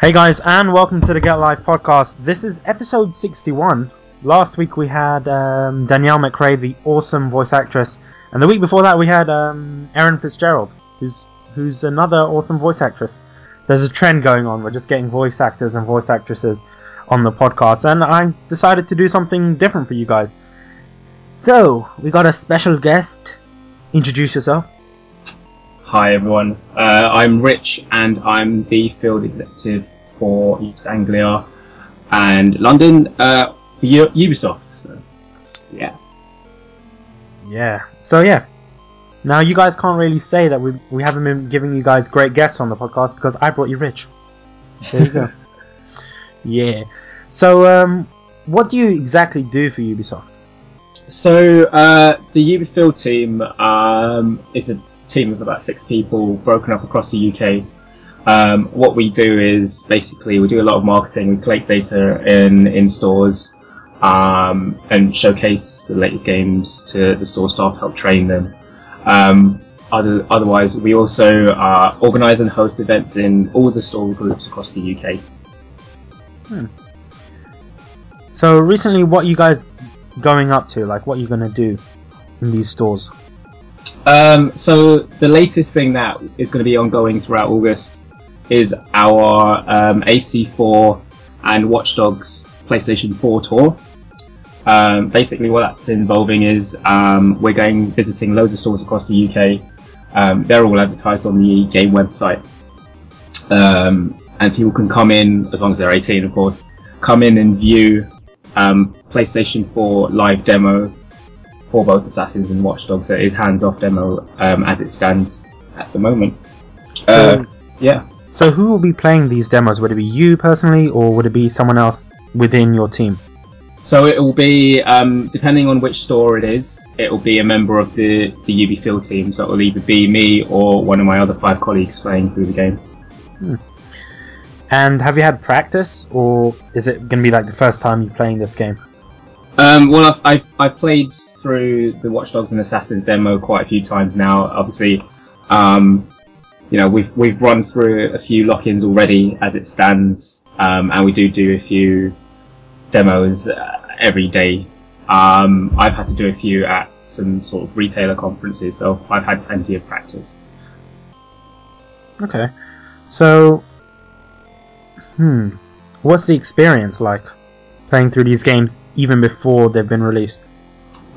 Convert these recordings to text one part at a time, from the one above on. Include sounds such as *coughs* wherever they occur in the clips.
Hey guys, and welcome to the Get Life podcast. This is episode 61. Last week we had um, Danielle McRae, the awesome voice actress, and the week before that we had um, Erin Fitzgerald, who's who's another awesome voice actress. There's a trend going on. We're just getting voice actors and voice actresses on the podcast, and I decided to do something different for you guys. So we got a special guest. Introduce yourself. Hi everyone, uh, I'm Rich and I'm the field executive for East Anglia and London uh, for U- Ubisoft. So, yeah. Yeah. So yeah. Now you guys can't really say that we we haven't been giving you guys great guests on the podcast because I brought you Rich. There you go. *laughs* yeah. So um, what do you exactly do for Ubisoft? So uh, the Ubifield team um, is a team of about six people broken up across the UK. Um, what we do is basically we do a lot of marketing. We collect data in in stores um, and showcase the latest games to the store staff, help train them. Um, other, otherwise, we also uh, organise and host events in all the store groups across the UK. So recently, what you guys going up to? Like, what you gonna do in these stores? Um, so the latest thing that is going to be ongoing throughout August is our um, AC4 and Watch Dogs PlayStation 4 tour. Um, basically, what that's involving is um, we're going visiting loads of stores across the UK. Um, they're all advertised on the game website, um, and people can come in as long as they're 18, of course. Come in and view PlayStation 4 live demo for both Assassins and Watch Dogs. So it is hands-off demo um, as it stands at the moment. Uh, So- yeah. So who will be playing these demos? Would it be you personally, or would it be someone else within your team? So it will be, um, depending on which store it is, it will be a member of the, the UB Field team. So it will either be me or one of my other five colleagues playing through the game. And have you had practice, or is it going to be like the first time you're playing this game? Um, well, I've, I've, I've played through the Watch Dogs and Assassins demo quite a few times now. Obviously, um, you know, we've, we've run through a few lock-ins already as it stands, um, and we do do a few demos uh, every day. Um, I've had to do a few at some sort of retailer conferences, so I've had plenty of practice. Okay. So, hmm, what's the experience like playing through these games even before they've been released?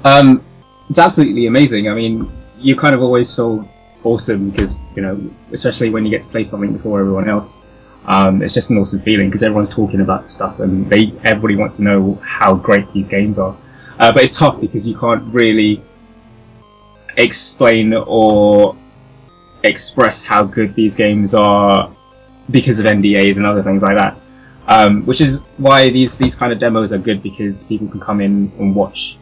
Um, it's absolutely amazing. I mean, you kind of always feel awesome because you know, especially when you get to play something before everyone else. Um, it's just an awesome feeling because everyone's talking about the stuff and they everybody wants to know how great these games are. Uh, but it's tough because you can't really explain or express how good these games are because of NDAs and other things like that. Um, which is why these these kind of demos are good because people can come in and watch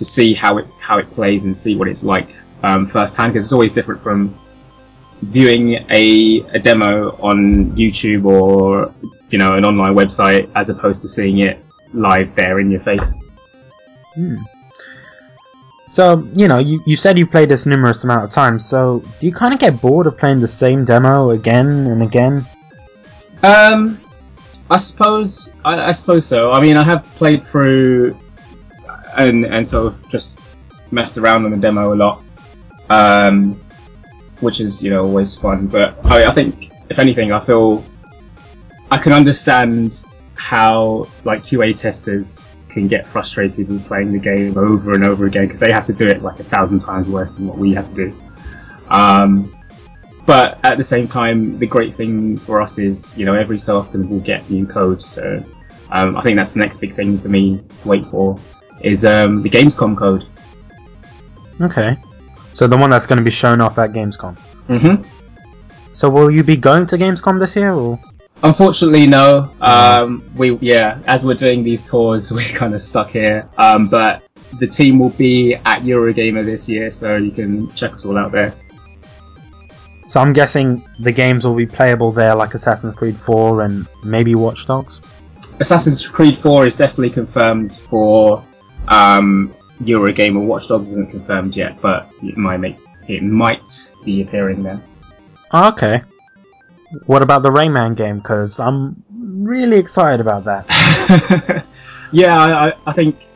to see how it how it plays and see what it's like um, firsthand because it's always different from viewing a, a demo on YouTube or you know an online website as opposed to seeing it live there in your face. Hmm. So, you know, you, you said you played this numerous amount of times, so do you kind of get bored of playing the same demo again and again? Um, I suppose I, I suppose so. I mean, I have played through and and sort of just messed around on the demo a lot, um, which is you know always fun. But I, I think if anything, I feel I can understand how like QA testers can get frustrated with playing the game over and over again because they have to do it like a thousand times worse than what we have to do. Um, but at the same time, the great thing for us is, you know, every so often we'll get new code. So um, I think that's the next big thing for me to wait for is um, the Gamescom code. Okay. So the one that's going to be shown off at Gamescom. Mm-hmm. So will you be going to Gamescom this year, or? Unfortunately, no. Um, we yeah, as we're doing these tours, *laughs* we're kind of stuck here. Um, but the team will be at Eurogamer this year, so you can check us all out there. So I'm guessing the games will be playable there, like Assassin's Creed 4 and maybe Watch Dogs. Assassin's Creed 4 is definitely confirmed for um, Eurogamer. Watch Dogs isn't confirmed yet, but it might make it might be appearing there. Oh, okay. What about the Rayman game? Because I'm really excited about that. *laughs* yeah, I, I think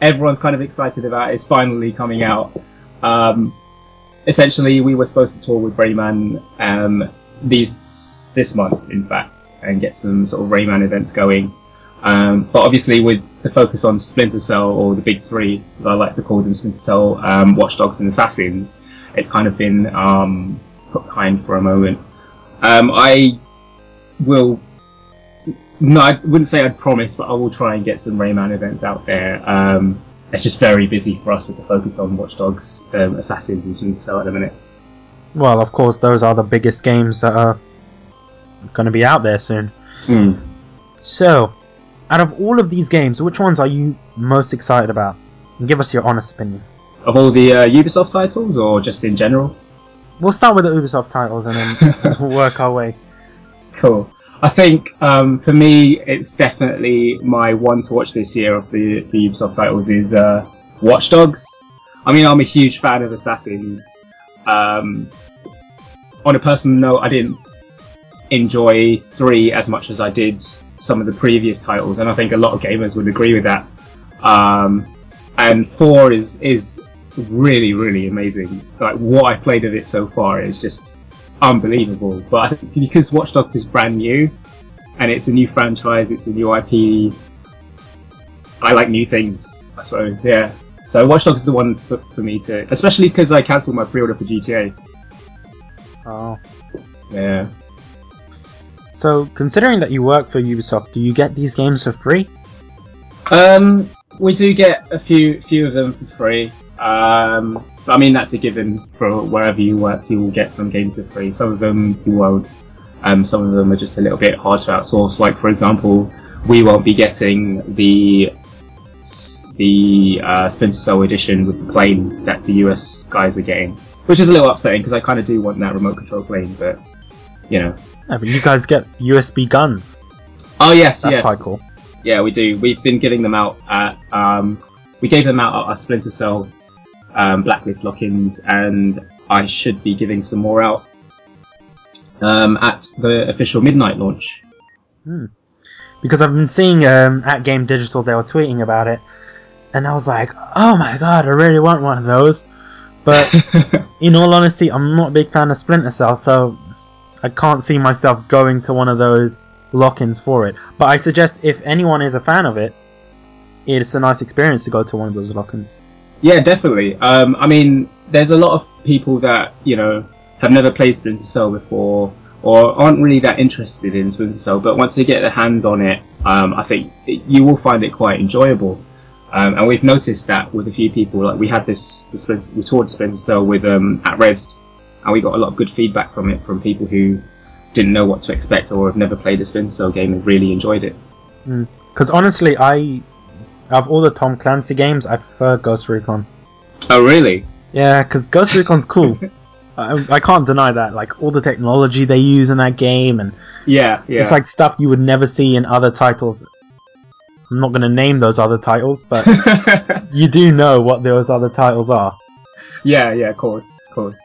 everyone's kind of excited about it. It's finally coming out. Um, essentially, we were supposed to tour with Rayman um, these this month, in fact, and get some sort of Rayman events going. Um, but obviously, with the focus on Splinter Cell or the big three, as I like to call them, Splinter Cell, um, Watch Dogs, and Assassins, it's kind of been um, put behind for a moment. Um, I will. No, I wouldn't say I'd promise, but I will try and get some Rayman events out there. Um, it's just very busy for us with the focus on Watch Dogs, um, Assassins, and Splinter Cell at the minute. Well, of course, those are the biggest games that are going to be out there soon. Mm. So, out of all of these games, which ones are you most excited about? Give us your honest opinion. Of all the uh, Ubisoft titles, or just in general? We'll start with the Ubisoft titles and then *laughs* we'll work our way. Cool. I think um, for me, it's definitely my one to watch this year of the, the Ubisoft titles is uh, Watch Dogs. I mean, I'm a huge fan of Assassins. Um, on a personal note, I didn't enjoy three as much as I did some of the previous titles, and I think a lot of gamers would agree with that. Um, and four is is really really amazing. Like what I've played of it so far is just unbelievable. But I think because Watch Dogs is brand new and it's a new franchise, it's a new IP. I like new things, I suppose. Yeah. So Watch Dogs is the one for, for me to, especially because I cancelled my pre-order for GTA. Oh. Yeah. So, considering that you work for Ubisoft, do you get these games for free? Um, we do get a few few of them for free. Um, I mean that's a given for wherever you work. You will get some games for free. Some of them you won't. Um, some of them are just a little bit hard to outsource. Like for example, we won't be getting the the uh, Splinter Cell edition with the plane that the US guys are getting, which is a little upsetting because I kind of do want that remote control plane, but you know. Yeah, but you guys get USB guns. Oh yes, That's yes. quite cool. Yeah, we do. We've been giving them out at. Um, we gave them out at our Splinter Cell um, Blacklist lock-ins, and I should be giving some more out um, at the official midnight launch. Because I've been seeing um, at Game Digital, they were tweeting about it, and I was like, oh my god, I really want one of those. But *laughs* in all honesty, I'm not a big fan of Splinter Cell, so I can't see myself going to one of those lock-ins for it. But I suggest if anyone is a fan of it, it's a nice experience to go to one of those lock-ins. Yeah, definitely. Um, I mean, there's a lot of people that you know have never played Splinter Cell before, or aren't really that interested in Splinter Cell. But once they get their hands on it, um, I think you will find it quite enjoyable. Um, and we've noticed that with a few people. Like we had this, the Splinter, we toured Splinter Cell with um, at Res, and we got a lot of good feedback from it from people who didn't know what to expect or have never played a Splinter Cell game and really enjoyed it. Hmm. Because honestly, I of all the Tom Clancy games, I prefer Ghost Recon. Oh, really? Yeah, because Ghost Recon's cool. *laughs* I, I can't deny that. Like all the technology they use in that game, and Yeah, yeah. it's like stuff you would never see in other titles. I'm not going to name those other titles, but *laughs* you do know what those other titles are. yeah, yeah, of course, of course.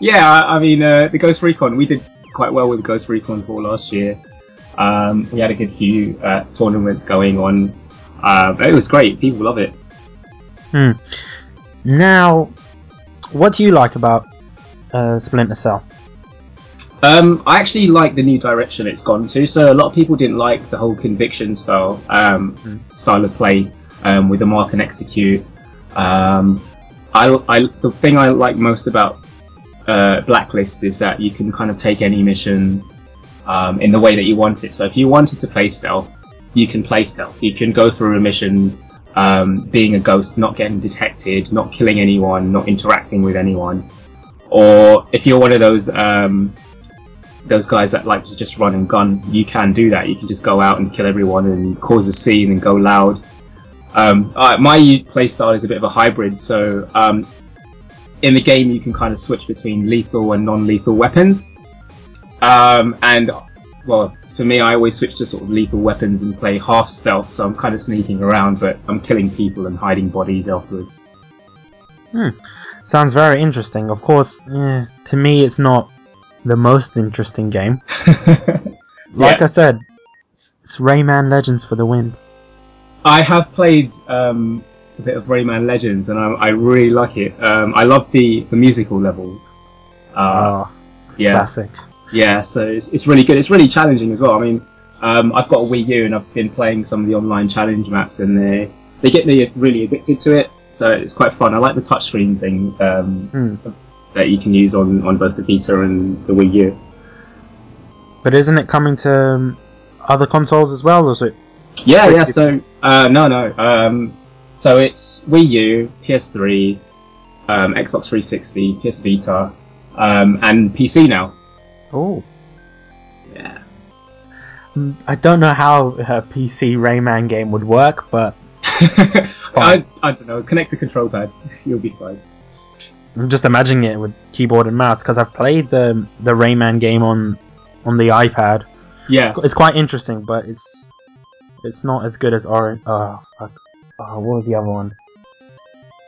Yeah, I, mean, uh, the Ghost Recon, we did quite well with Ghost Recon tour last year. Um, we had a good few uh, tournaments going on. Uh, but it was great. People love it. Now, what do you like about uh, Splinter Cell? Um, I actually like the new direction it's gone to. So a lot of people didn't like the whole conviction style um, style of play um, with the mark and execute. Um, I, I, the thing I like most about uh, Blacklist is that you can kind of take any mission um, in the way that you want it. So if you wanted to play stealth, you can play stealth. You can go through a mission um, being a ghost, not getting detected, not killing anyone, not interacting with anyone. Or if you're one of those um, those guys that like to just run and gun, you can do that. You can just go out and kill everyone and cause a scene and go loud. Um, uh, my playstyle is a bit of a hybrid, so um, in the game you can kind of switch between lethal and non-lethal weapons. Um, and well, for me, I always switch to sort of lethal weapons and play half stealth, so I'm kind of sneaking around, but I'm killing people and hiding bodies afterwards. Sounds very interesting. Of course, eh, to me, it's not the most interesting game. *laughs* Like Yeah. I said, it's, it's Rayman Legends for the win. I have played um, a bit of Rayman Legends, and I, I really like it. Um, I love the, the musical levels. Uh, oh, yeah, classic. yeah. So it's, it's really good. It's really challenging as well. I mean, um, I've got a Wii U, and I've been playing some of the online challenge maps, and they they get me really addicted to it. So it's quite fun. I like the touchscreen thing um, Hmm. that you can use on, on both the Vita and the Wii U. But isn't it coming to um, other consoles as well, or is it? Yeah, yeah. So uh, no, no. Um, so it's Wii U, PS3, um, Xbox 360, PS Vita, um, and PC now. Oh, Yeah. Mm, I don't know how a PC Rayman game would work, but *laughs* I, I don't know. Connect a control pad. *laughs* You'll be fine. I'm just imagining it with keyboard and mouse because I've played the the Rayman game on on the iPad. Yeah. It's, it's quite interesting, but it's it's not as good as Orange. Oh, fuck. Oh, what was the other one?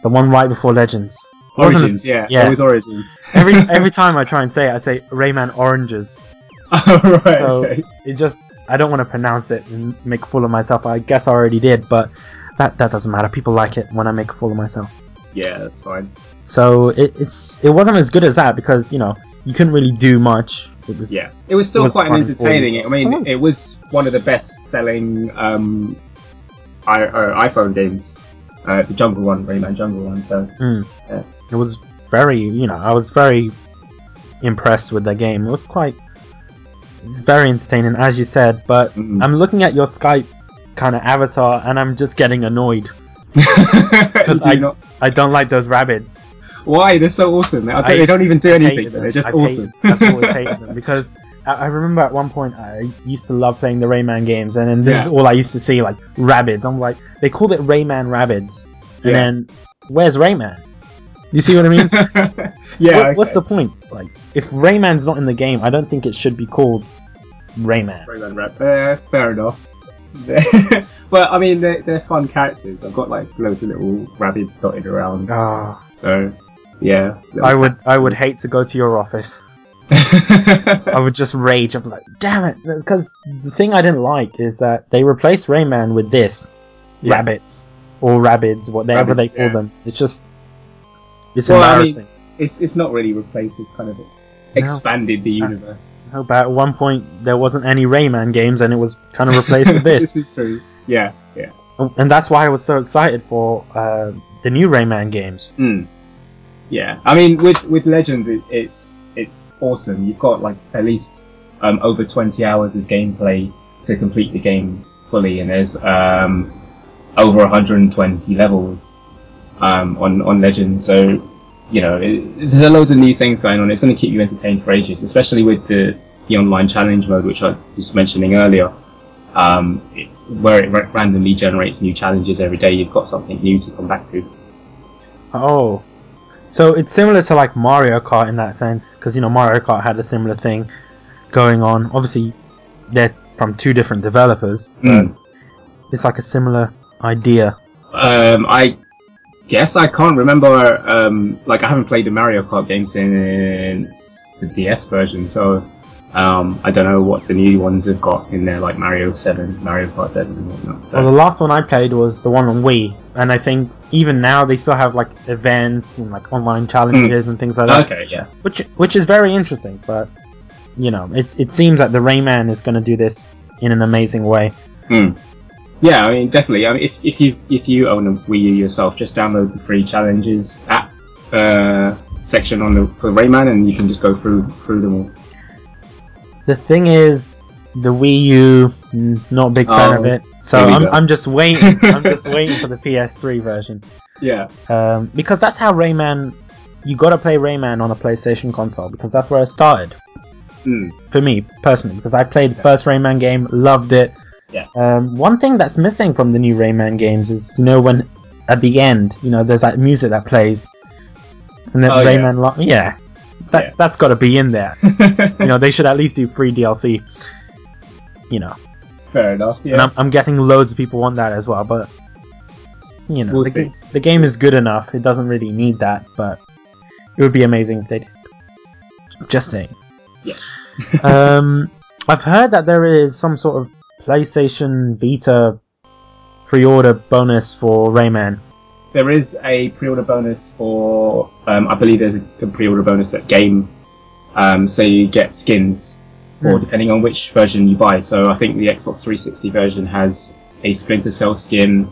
The one right before Legends. It Origins. yeah. yeah. It was Origins. Every *laughs* every time I try and say it, I say Rayman Oranges. oh, right. So okay. it just I don't want to pronounce it and make a fool of myself. I guess I already did, but that that doesn't matter. People like it when I make a fool of myself. Yeah, that's fine. So it, it's it wasn't as good as that because you know you couldn't really do much. It was Yeah, it was still was quite fun entertaining. I mean, It was. it was one of the best-selling um, I, uh, iPhone games. Uh, the Jungle one, Rayman Jungle one. So Mm. Yeah. It was very, you know, I was very impressed with the game. It was quite, it's very entertaining, as you said. But Mm. I'm looking at your Skype kind of avatar, and I'm just getting annoyed. *laughs* Do I- not- I don't like those rabbits. Why? They're so awesome. I don't- I- they don't even do I anything, they're just I've awesome. hated- I've always *laughs* hated them because I, remember at one point I used to love playing the Rayman games, and then this is all I used to see like rabbits. I'm like, they called it Rayman rabbits, and Yeah. then where's Rayman? You see what I mean? *laughs* yeah. What- What's the point? Like, if Rayman's not in the game, I don't think it should be called Rayman. Rayman Rap? Uh, fair enough. *laughs* but I mean, they're, they're fun characters. I've got like loads of little rabbits dotted around. Oh, So yeah, I would, I would hate to go to your office. *laughs* I would just rage. I'm like, damn it! Because the thing I didn't like is that they replaced Rayman with this Yeah. rabbits or rabbids, whatever Rabbids, they call yeah. them. It's just, it's Well, I mean, embarrassing. it's it's not really replaced. It's kind of expanded the universe. No, but at one point there wasn't any Rayman games, and it was kind of replaced with *laughs* this. this is true. Yeah, yeah. And that's why I was so excited for uh, the new Rayman games. Mm. Yeah, I mean, with with Legends, it, it's it's awesome. You've got like at least um, over twenty hours of gameplay to complete the game fully, and there's um, over 120 levels um, on on Legends. So you know, it, there's loads of new things going on. It's going to keep you entertained for ages, especially with the the online challenge mode, which I was mentioning earlier. Um, it, where it randomly generates new challenges every day, you've got something new to come back to. Oh, so it's similar to like Mario Kart in that sense, because you know Mario Kart had a similar thing going on. Obviously, they're from two different developers, but Mm. it's like a similar idea. Um, I guess I can't remember. Um, like I haven't played the Mario Kart game since the DS version, so um, I don't know what the new ones have got in there, like Mario Seven, Mario Kart Seven, and whatnot. So Well, the last one I played was the one on Wii, and I think even now they still have like events and like online challenges and things like that, okay, yeah, which which is very interesting. But you know, it's it seems that the Rayman is going to do this in an amazing way. Hmm. yeah. I mean, definitely. I mean, if if you if you own a Wii U yourself, just download the free challenges app uh, section on the for Rayman, and you can just go through through them all. The thing is, the Wii U, mm, not a big fan Oh, of it. So I'm, go. I'm just waiting. I'm just *laughs* waiting for the PS3 version Yeah. um, because that's how Rayman. You got to play Rayman on a PlayStation console because that's where it started Hmm. for me personally. Because I played the first Rayman game, loved it. Yeah. Um, one thing that's missing from the new Rayman games is you know when at the end, you know, there's that music that plays, and then Oh, yeah. Rayman. Lo- yeah. That, Yeah. That's got to be in there. *laughs* you know, they should at least do free DLC. You know, Fair enough. and I'm, I'm guessing loads of people want that as well. But you know, We'll the, the game is good enough. It doesn't really need that, but it would be amazing if they did. Just saying. Yeah. *laughs* *laughs* um, I've heard that there is some sort of PlayStation Vita pre-order bonus for Rayman. There is a pre-order bonus for, um, I believe there's a, pre-order bonus at Game, um, so you get skins for Hmm. depending on which version you buy. So I think the Xbox 360 version has a Splinter Cell skin.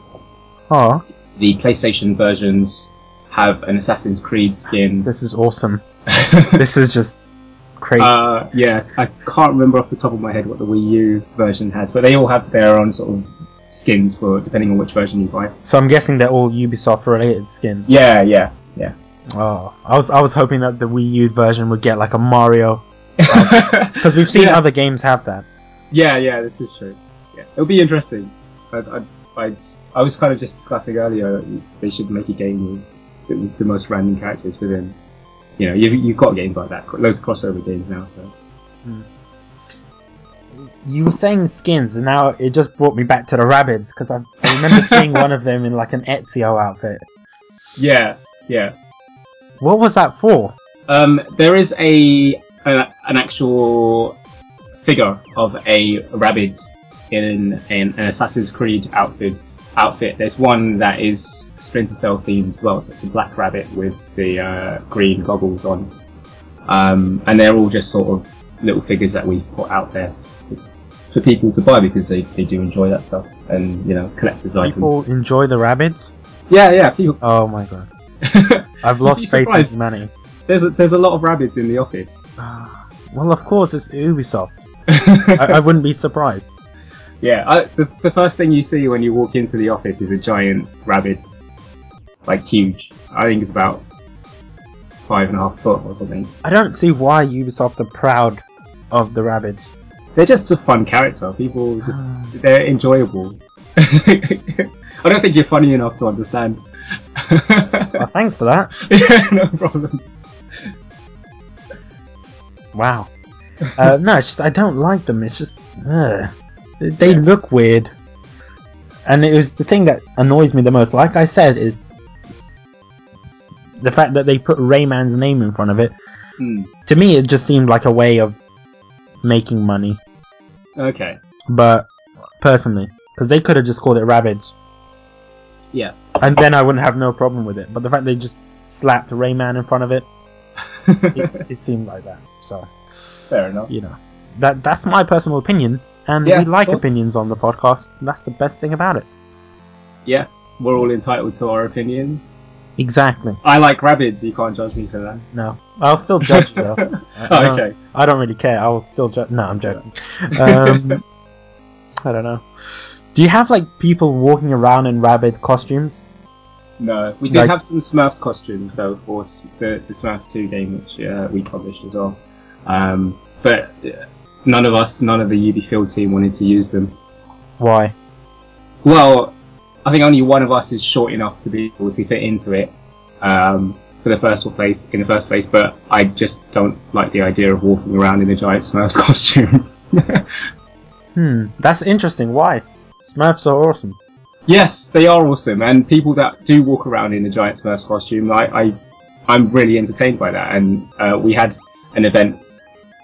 Oh, The PlayStation versions have an Assassin's Creed skin. this is awesome. *laughs* This is just crazy. uh, yeah, I can't remember off the top of my head what the Wii U version has, but they all have their own sort of skins for depending on which version you buy. so I'm guessing they're all Ubisoft related skins. Yeah, yeah, yeah. Oh, I was I was hoping that the Wii U version would get like a Mario *laughs* because we've seen Yeah. other games have that. Yeah, yeah, this is true. Yeah, it'll be interesting. I, I, I, I was kind of just discussing earlier that they should make a game with that was the most random characters within. You know, you've, you've got games like that, loads of crossover games now. So hmm. You were saying skins, and now it just brought me back to the rabbits because I, I remember *laughs* seeing one of them in like an Ezio outfit. yeah, yeah. What was that for? Um, there is a, a an actual figure of a rabbit in an, an Assassin's Creed outfit. Outfit. There's one that is Splinter Cell themed as well, so it's a black rabbit with the uh, green goggles on, um, and they're all just sort of little figures that we've put out there for, people to buy because they, they do enjoy that stuff and you know collectors People items. enjoy the rabbits. Yeah, yeah. People. Oh my god, *laughs* I've lost faith in humanity. There's a, there's a lot of rabbits in the office. Ah, well, of course it's Ubisoft. *laughs* I, I wouldn't be surprised. Yeah, I, the, the first thing you see when you walk into the office is a giant rabbit, like huge. I think it's about five and a half foot or something. I don't see why Ubisoft are proud of the rabbits. They're just a fun character. People just they're enjoyable. *laughs* I don't think you're funny enough to understand. *laughs* Well, thanks for that. *laughs* yeah, no problem. Wow. Uh, no, it's just I don't like them. It's just ugh. they look weird, and it was the thing that annoys me the most. Like I said, is the fact that they put Rayman's name in front of it. Hmm. To me, it just seemed like a way of making money. Okay. But personally, because they could have just called it Rabbids, Yeah. and then I wouldn't have no problem with it. But the fact they just slapped Rayman in front of it, *laughs* it, it seemed like that. So. Fair enough. you know that that's my personal opinion and Yeah, we like opinions on the podcast that's the best thing about it Yeah, we're all entitled to our opinions. Exactly I like rabbits. You can't judge me for that. no i'll still judge though *laughs* I, I don't, okay. I don't really care i will still judge no i'm joking um, *laughs* i don't know do you have like people walking around in rabbit costumes No, we did Like- have some Smurfs costumes though for the, the Smurfs 2 game, which uh, we published as well. Um, but uh, none of us, none of the UB Field team wanted to use them. why Well, I think only one of us is short enough to be able to fit into it um, for the first place. In the first place, but I just don't like the idea of walking around in a giant Smurfs *laughs* costume. hmm that's interesting why smurfs are awesome Yes, they are awesome, and people that do walk around in a giant Smurfs costume, I, I I'm really entertained by that. And uh, we had an event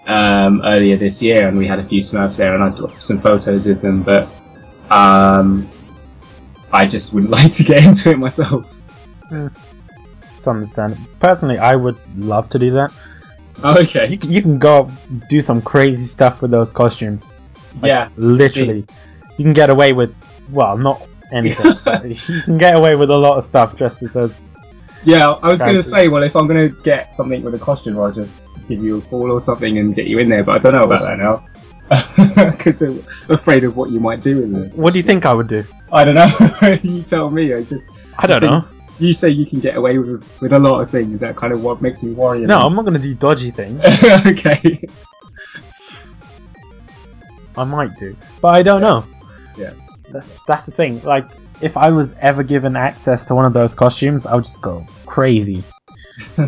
um, earlier this year, and we had a few Smurfs there, and I got some photos of them, but um, I just wouldn't *laughs* like to get into it myself. Hmm. it's understandable personally i would love to do that oh, Okay. you, can- you can go do some crazy stuff with those costumes Like, yeah. literally you can get away with well not anything *laughs* but you can get away with a lot of stuff dressed as those Yeah, I was going to say, well, if I'm going to get something with a costume, I'll just give you a call or something and get you in there, but I don't know about that now. *laughs* Because I'm afraid of what you might do with it. what do you think i would do I don't know. *laughs* you tell me. I just. i don't know You say you can get away with with a lot of things. That kind of what makes me worry. no i'm not going to do dodgy things *laughs* okay. i might do but i don't know Yeah. that's that's the thing like if i was ever given access to one of those costumes i would just go crazy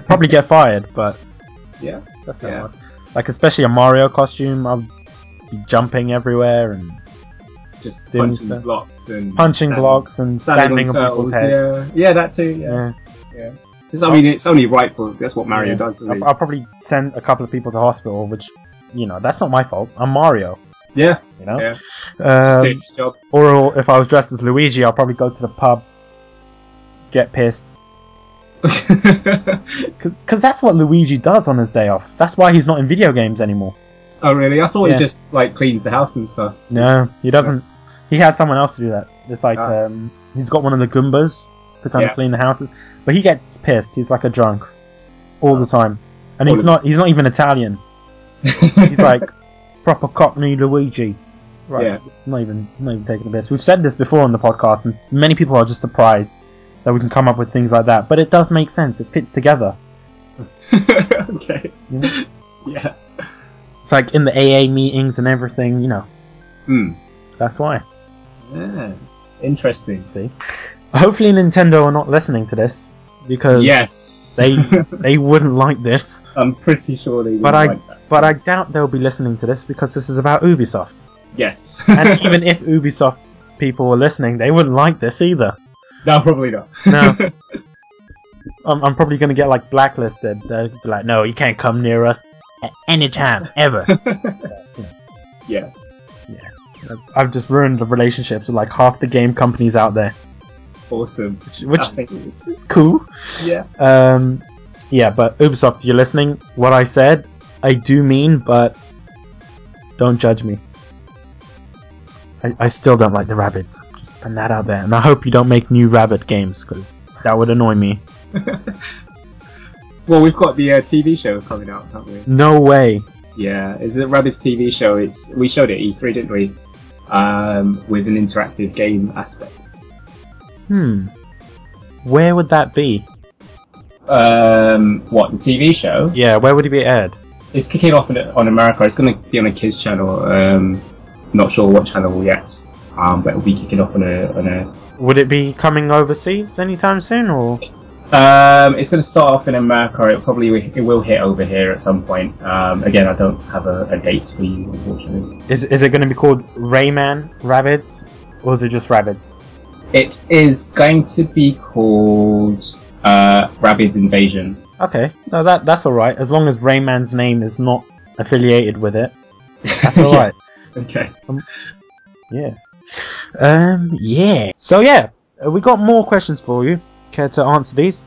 probably get fired but Yeah. that's not Yeah. much like especially a mario costume i'd be jumping everywhere and Just Doing punching stuff. blocks and punching stand- blocks and standing, standing, on on people's turtles. heads Yeah. Yeah, that too. Yeah. yeah. It's- I mean, it's only right for that's what Mario Yeah. does. I'll. I'll probably send a couple of people to hospital, which you know, that's not my fault. I'm Mario. Yeah, You know. yeah. Um, job. or if I was dressed as Luigi, I'll probably go to the pub, get pissed, *laughs* because that's what Luigi does on his day off. That's why he's not in video games anymore. Oh really? I thought Yeah. he just like cleans the house and stuff. No, he doesn't. He has someone else to do that. It's like Ah. um, he's got one of the Goombas to kind Yeah. of clean the houses, but he gets pissed. He's like a drunk all the time, and All he's not. He's not even Italian. *laughs* He's like proper Cockney Luigi. Right. Yeah. Not even not even taking the piss. We've said this before on the podcast, and many people are just surprised that we can come up with things like that. But it does make sense. It fits together. *laughs* okay. Know? Yeah. *laughs* It's like in the AA meetings and everything. You know, Hmm. that's why. Yeah. Interesting. See. Hopefully, Nintendo are not listening to this because Yes. they *laughs* they wouldn't like this. I'm pretty sure they. But I like that. but I doubt they'll be listening to this because this is about Ubisoft. Yes. And *laughs* even if Ubisoft people were listening, they wouldn't like this either. no, probably not. No. *laughs* I'm, I'm probably gonna get like blacklisted. They'll be like, no, you can't come near us at any time ever. *laughs* yeah. Yeah. I've just ruined the relationships with like half the game companies out there, Awesome. which, which is, which is cool. Yeah. Um, yeah, but Ubisoft, you're listening. What I said, I do mean, but don't judge me. I, I still don't like the rabbits. Just putting that out there, and I hope you don't make new rabbit games because that would annoy me. *laughs* Well, we've got the uh, TV show coming out, haven't we? No way. Yeah, it's a Rabbids TV show. It's we showed it at E3, didn't we? Um, with an interactive game aspect. Hmm. Where would that be? Um, what the TV show? Yeah, where would it be aired? It's kicking off on, on America. It's going to be on a kids channel. Um, not sure what channel yet. Um, but it'll be kicking off on a on a. Would it be coming overseas anytime soon, or Um, it's going to start off in America. It probably it will hit over here at some point. Um, again, I don't have a, a date for you, unfortunately. is is it going to be called Rayman Rabbids, or is it just Rabbids? It is going to be called uh, Rabbids Invasion. Okay, no, that that's all right. As long as Rayman's name is not affiliated with it, that's *laughs* all right. Okay. Yeah. Um. Yeah. So yeah, uh, we got more questions for you. Care to answer these?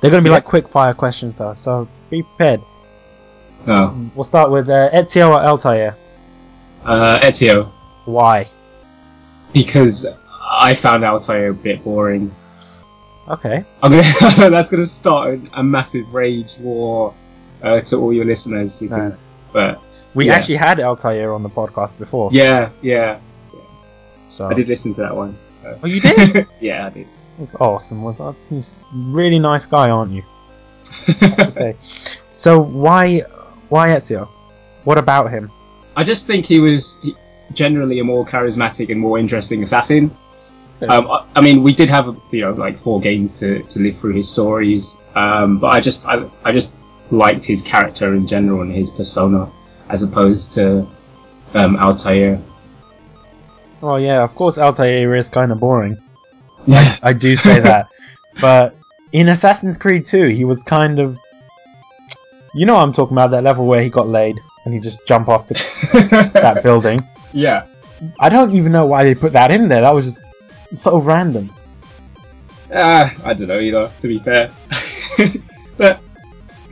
They're going to be Yeah. like quick fire questions though, so be prepared. Oh, We'll start with uh, Ezio or Altair. uh, Ezio, Why? because I found Altair a bit boring. Okay. I'm gonna, *laughs* that's going to start a, massive rage war uh, to all your listeners. Because, but We Yeah. actually had Altair on the podcast before. yeah, yeah, So. I did listen to that one. So. Oh, you did? *laughs* yeah, I did. That's awesome. Was that? A really nice guy, aren't you? say. *laughs* So why, why Ezio? What about him? I just think he was generally a more charismatic and more interesting assassin. Um, I, I mean, we did have you know like four games to, to live through his stories, um, but I just I, I just liked his character in general and his persona as opposed to um, Altair. Oh yeah, of course Altair is kind of boring. Yeah, I do say *laughs* that. but in Assassin's Creed 2, he was kind of. You know what I'm talking about, that level where he got laid and he just jump off the, *laughs* that building. yeah. I don't even know why they put that in there. That was just so random. Uh, I don't know, you know. To be fair, *laughs* but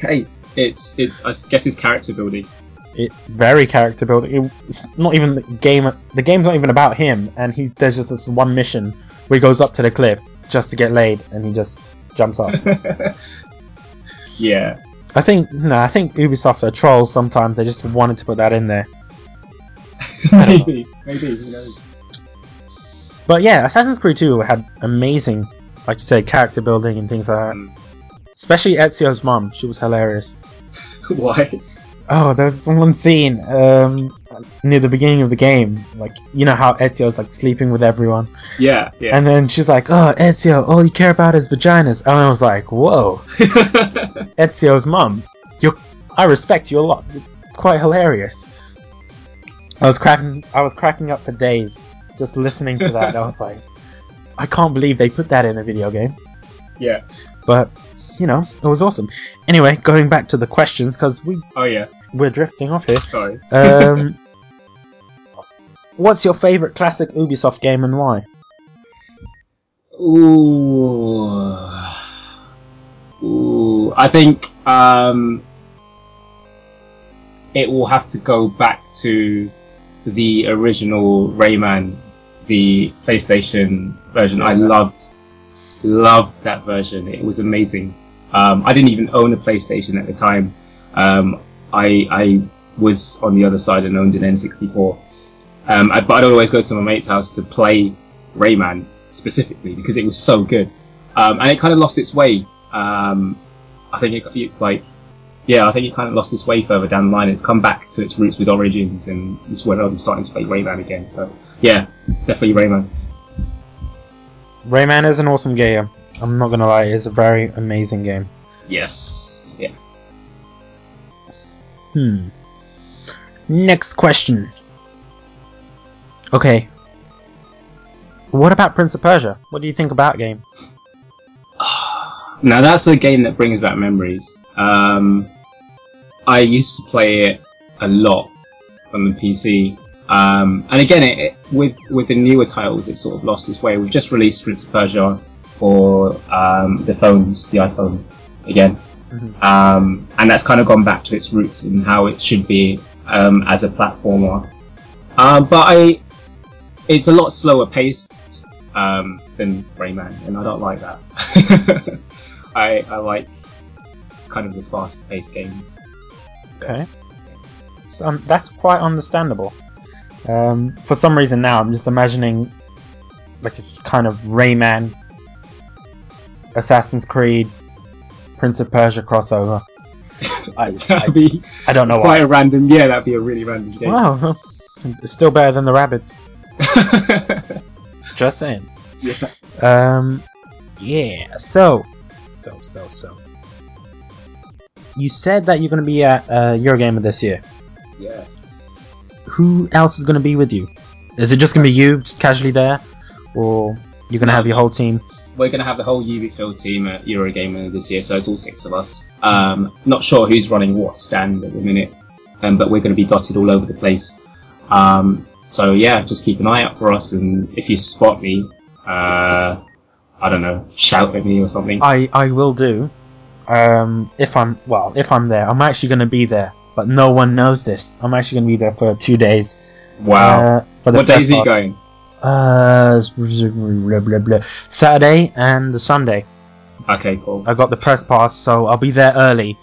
hey, it's it's I guess his character building. It very character building. It's not even the game. The game's not even about him, and he there's just this one mission where he goes up to the cliff just to get laid, and he just jumps off. *laughs* yeah, I think no, I think Ubisoft are trolls. Sometimes they just wanted to put that in there. *laughs* maybe, maybe who knows? But yeah, Assassin's Creed 2 had amazing, like you said, character building and things like that. Mm. Especially Ezio's mom. she was hilarious. *laughs* Why? Oh, there's one scene um, near the beginning of the game, like you know how Ezio's like sleeping with everyone, Yeah, yeah. and then she's like, "Oh, Ezio, all you care about is vaginas," and I was like, "Whoa, *laughs* Ezio's mom, you, I respect you a lot. You're quite hilarious." I was cracking, I was cracking up for days just listening to that. I was like, *laughs* I can't believe they put that in a video game. yeah. But you know, it was awesome. Anyway, going back to the questions because we Oh yeah, we're drifting off here. sorry. Um, *laughs* what's your favorite classic Ubisoft game and why? Ooh, ooh. I think um, it will have to go back to the original Rayman, the PlayStation version. I loved, loved that version. It was amazing. Um, I didn't even own a PlayStation at the time. Um, I I was on the other side and owned an N64. Um, I, but I'd always go to my mate's house to play Rayman specifically because it was so good. Um, and it kind of lost its way. Um, I think it, it like, yeah, I think it kind of lost its way further down the line. It's come back to its roots with Origins, and it's where I'm starting to play Rayman again. So yeah, definitely Rayman. Rayman is an awesome game. I'm not gonna lie, it's a very amazing game. Yes, yeah. Hmm. Next question. Okay. What about Prince of Persia? What do you think about game? *sighs* Now that's a game that brings back memories. Um, I used to play it a lot on the PC, um, and again, it, it, with with the newer titles, it sort of lost its way. We've just released Prince of Persia for um, the phones, the iPhone, again, Mhm. um, and that's kind of gone back to its roots and how it should be um, as a platformer. Um, but I, it's a lot slower paced um, than Rayman, and I don't like that. *laughs* I, I like kind of the fast paced games. So, Okay. So, um, that's quite understandable. Um, for some reason now, I'm just imagining like a kind of Rayman, Assassin's Creed, Prince of Persia crossover. *laughs* I, That'd I, be I don't know quite why. a random. Yeah, that'd be a really random game. Wow, it's still better than the rabbits. *laughs* Just saying. yeah. Um, yeah. So, so, so, so. You said that you're going to be at uh, Eurogamer this year. Yes. Who else is going to be with you? Is it just going to be you, just casually there, or you're going to No. have your whole team? We're going to have the whole Ubifield team at Eurogamer this year, so it's all six of us. Um, not sure who's running what stand at the minute, um, but we're going to be dotted all over the place. Um, so yeah, just keep an eye out for us, and if you spot me, uh, I don't know, shout at me or something. I I will do. Um, if I'm well, if I'm there, I'm actually going to be there, but no one knows this. I'm actually going to be there for two days. wow. Uh, for the what days are you going? Uh, blah, blah, blah. Saturday and Sunday. Okay, cool. I got the press pass, so I'll be there early.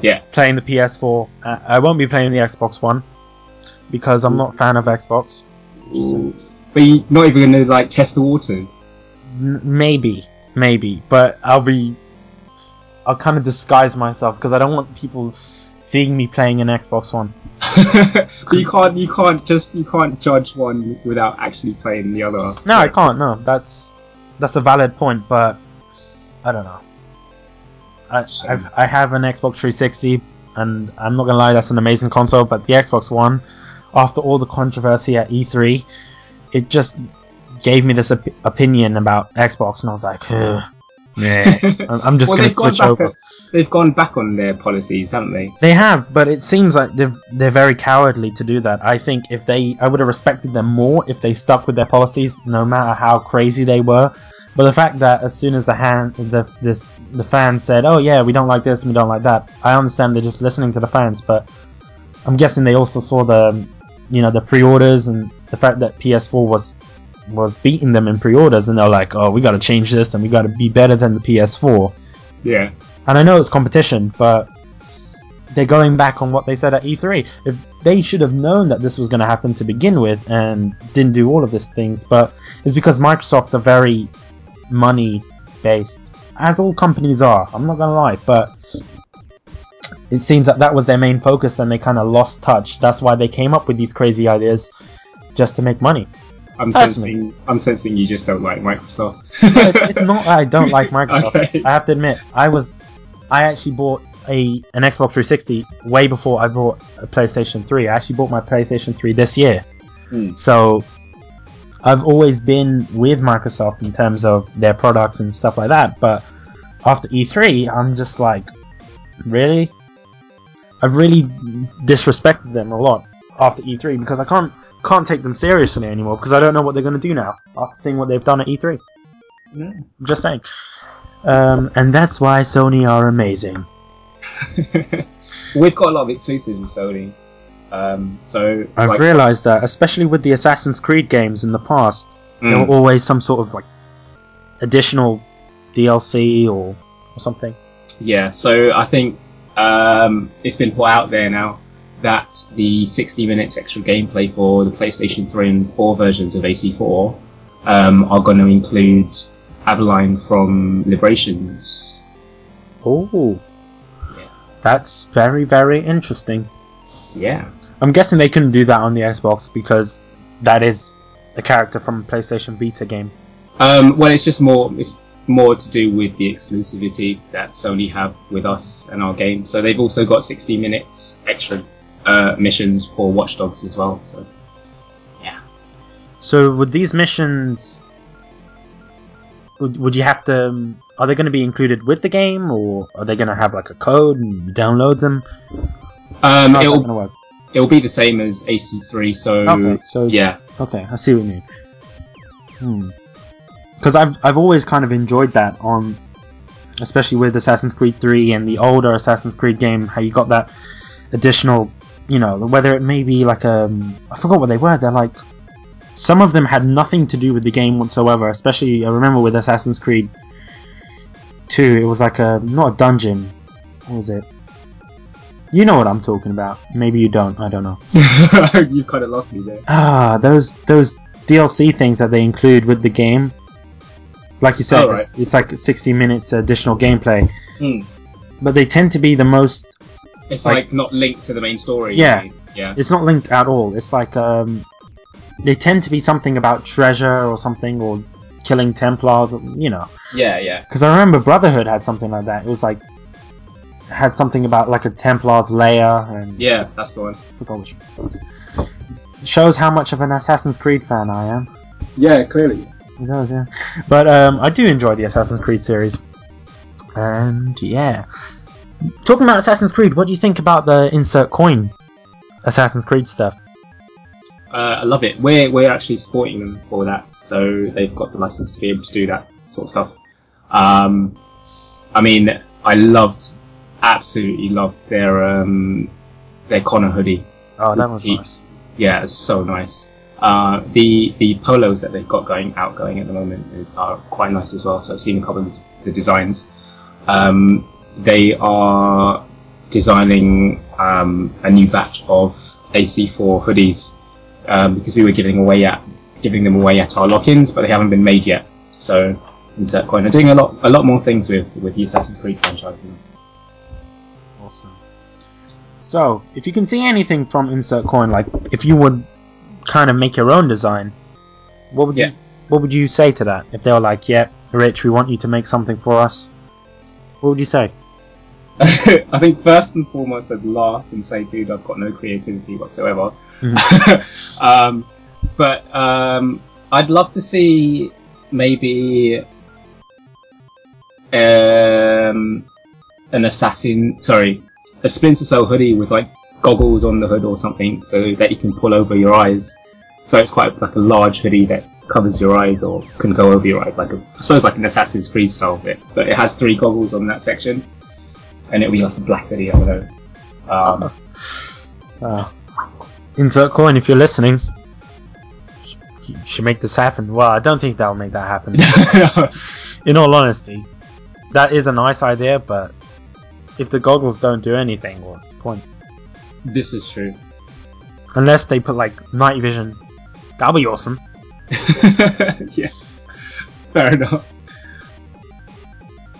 Yeah. Playing the PS4. Uh, I won't be playing the Xbox One because I'm not a fan of Xbox. But you're not even going to like test the waters. N- maybe, maybe, but I'll be. I'll kind of disguise myself because I don't want people seeing me playing an Xbox One. *laughs* you can't you can't just you can't judge one without actually playing the other. No, I can't. No, that's that's a valid point, but I don't know. I. I've, I have an Xbox 360, and I'm not gonna lie, that's an amazing console. But the Xbox One, after all the controversy at E3, it just gave me this op- opinion about Xbox, and I was like, "Ugh, yeah, *laughs* I'm I'm just Well, gonna they've gone switch back over. on- they've gone back on their policies, haven't they? They have, but it seems like they're they're very cowardly to do that. I think if they, I would have respected them more if they stuck with their policies, no matter how crazy they were. But the fact that as soon as the hand, the this the fans said, "Oh yeah, we don't like this, and we don't like that," I understand they're just listening to the fans, but I'm guessing they also saw the, you know, the pre-orders and the fact that PS4 was was beating them in pre-orders, and they're like, "Oh, we got to change this, and we got to be better than the PS4." Yeah. And I know it's competition, but they're going back on what they said at E3. If they should have known that this was going to happen to begin with and didn't do all of these things, but it's because Microsoft are very money based, as all companies are. I'm not going to lie, but it seems that that was their main focus and they kind of lost touch. That's why they came up with these crazy ideas just to make money. I'm sensing I'm sensing you just don't like Microsoft. *laughs* it's, it's not that I don't like *laughs* Microsoft. Okay. I have to admit, I was, I actually bought a an Xbox 360 way before I bought a PlayStation 3. I actually bought my PlayStation 3 this year, Hmm. so I've always been with Microsoft in terms of their products and stuff like that. But after E3, I'm just like, really? I've really disrespected them a lot after E3 because I can't can't take them seriously anymore because I don't know what they're going to do now after seeing what they've done at E3. Yeah. I'm just saying. Um, and that's why Sony are amazing. *laughs* We've got a lot of exclusives with Sony. Um, so I've like, realised that, especially with the Assassin's Creed games in the past, there mm, were always some sort of like additional DLC or, or something. yeah. So I think um, it's been put out there now that the 60 minutes extra gameplay for the PlayStation 3 and 4 versions of AC4 um, are going to include Aveline from Liberations. Oh, Yeah. that's very very interesting. Yeah. I'm guessing they couldn't do that on the Xbox because that is a character from a PlayStation Vita game. Um, well, it's just more. It's more to do with the exclusivity that Sony have with us and our game. So they've also got 60 minutes extra uh, missions for Watch Dogs as well. So yeah. So would these missions? Would, would you have to? um, Are they going to be included with the game, or are they going to have like a code and you download them? um, How's it'll going to work? it'll be the same as AC3. So Okay, so yeah, Okay, I see what you mean. Hmm. Because I've I've always kind of enjoyed that on, especially with Assassin's Creed 3 and the older Assassin's Creed game, how you got that additional, you know, whether it may be like um I forgot what they were. They're like some of them had nothing to do with the game whatsoever. Especially I remember with Assassin's Creed 2, it was like a not a dungeon. What was it? You know what I'm talking about. Maybe you don't. I don't know. *laughs* you've kind of lost me there. Ah, those those DLC things that they include with the game. Like you said, Oh, it's, it's like 60 minutes additional gameplay, Hmm. but they tend to be the most. It's Like- like, not linked to the main story. Yeah. yeah, It's not linked at all. It's like um, they tend to be something about treasure or something or killing Templars. You know, yeah, yeah. because I remember Brotherhood had something like that. It was like had something about like a Templar's lair and Yeah, that's the one. I forgot which it was. Shows how much of an Assassin's Creed fan I am. Yeah, clearly. It does, yeah. But um, I do enjoy the Assassin's Creed series. And yeah. Talking about Assassin's Creed, what do you think about the insert coin Assassin's Creed stuff? Uh, I love it. We're we're actually supporting them for that, so they've got the license to be able to do that sort of stuff. Um, I mean, I loved, absolutely loved their um, their Connor hoodie. Oh, that was Ye- nice. Yeah, it's so nice. Uh, the the polos that they've got going out going at the moment is, are quite nice as well. So I've seen a couple of the designs. Um, they are designing um, a new batch of AC4 hoodies um, because we were giving away at giving them away at our lock-ins, but they haven't been made yet. So Insert Coin They're doing a lot a lot more things with with the Assassin's Creed franchises. Awesome. So, if you can see anything from insert coin, like if you would kind of make your own design, what would Yeah. you what would you say to that? If they were like, "Yeah, Rich, we want you to make something for us," what would you say? *laughs* I think first and foremost, I'd laugh and say, "Dude, I've got no creativity whatsoever." *laughs* um, but um, I'd love to see maybe um, an assassin, sorry, a Splinter Cell hoodie with like goggles on the hood or something, so that you can pull over your eyes. So it's quite like a large hoodie that covers your eyes or can go over your eyes, like a, I suppose like an Assassin's Creed style bit. But it has three goggles on that section, and it'll be like a black hoodie. I don't. Um, Uh, *laughs* insert coin, if you're listening, you should make this happen. Well, I don't think that'll make that happen. *laughs* In all honesty, that is a nice idea, but if the goggles don't do anything, what's the point? this is true. Unless they put like night vision, that'll be awesome. *laughs* yeah, fair enough.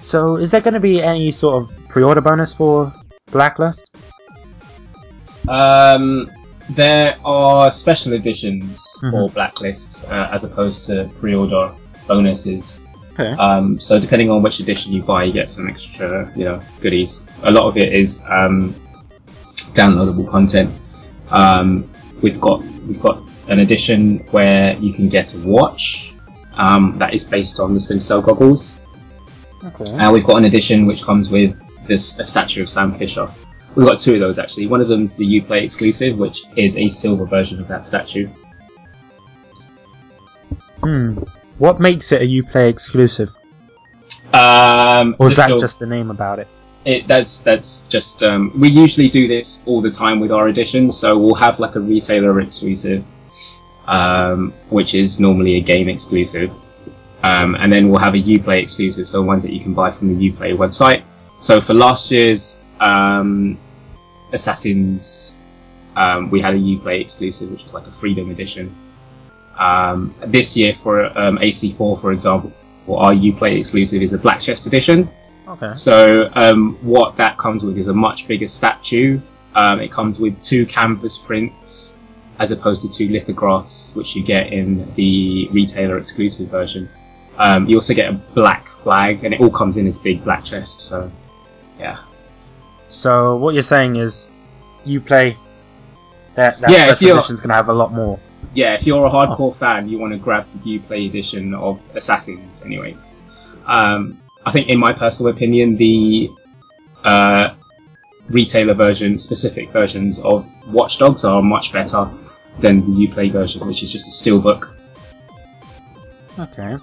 So, is there going to be any sort of pre-order bonus for Blacklist? Um, there are special editions Mhm. for Blacklists uh, as opposed to pre-order bonuses. Okay. Um, so depending on which edition you buy, you get some extra, you know, goodies. A lot of it is um, downloadable content. Um, we've got we've got an edition where you can get a watch um, that is based on the Splinter Cell goggles. Okay. Uh, we've got an edition which comes with this a statue of Sam Fisher. We've got two of those actually. One of them's the UPlay exclusive, which is a silver version of that statue. Hmm. What makes it a UPlay exclusive? Um, Or is that sil- just the name about it? It, that's that's just um, we usually do this all the time with our editions. So we'll have like a retailer exclusive, um, which is normally a game exclusive, um, and then we'll have a UPlay exclusive, so ones that you can buy from the UPlay website. So for last year's um, Assassins, um, we had a UPlay exclusive, which was like a Freedom edition. Um, this year for um, AC4, for example, our UPlay exclusive is a Black Chest edition. Okay. So um, what that comes with is a much bigger statue. Um, it comes with two canvas prints as opposed to two lithographs, which you get in the retailer exclusive version. Um, you also get a black flag, and it all comes in this big black chest. So, yeah, So what you're saying is, UPlay. That that Yeah, if special you're- edition's gonna have a lot more. yeah. If you're a hardcore fan, you want to grab the Uplay edition of Assassins, anyways. Um, I think, in my personal opinion, the uh, retailer version, specific versions of Watch Dogs are much better than the Uplay version, which is just a steelbook. Okay.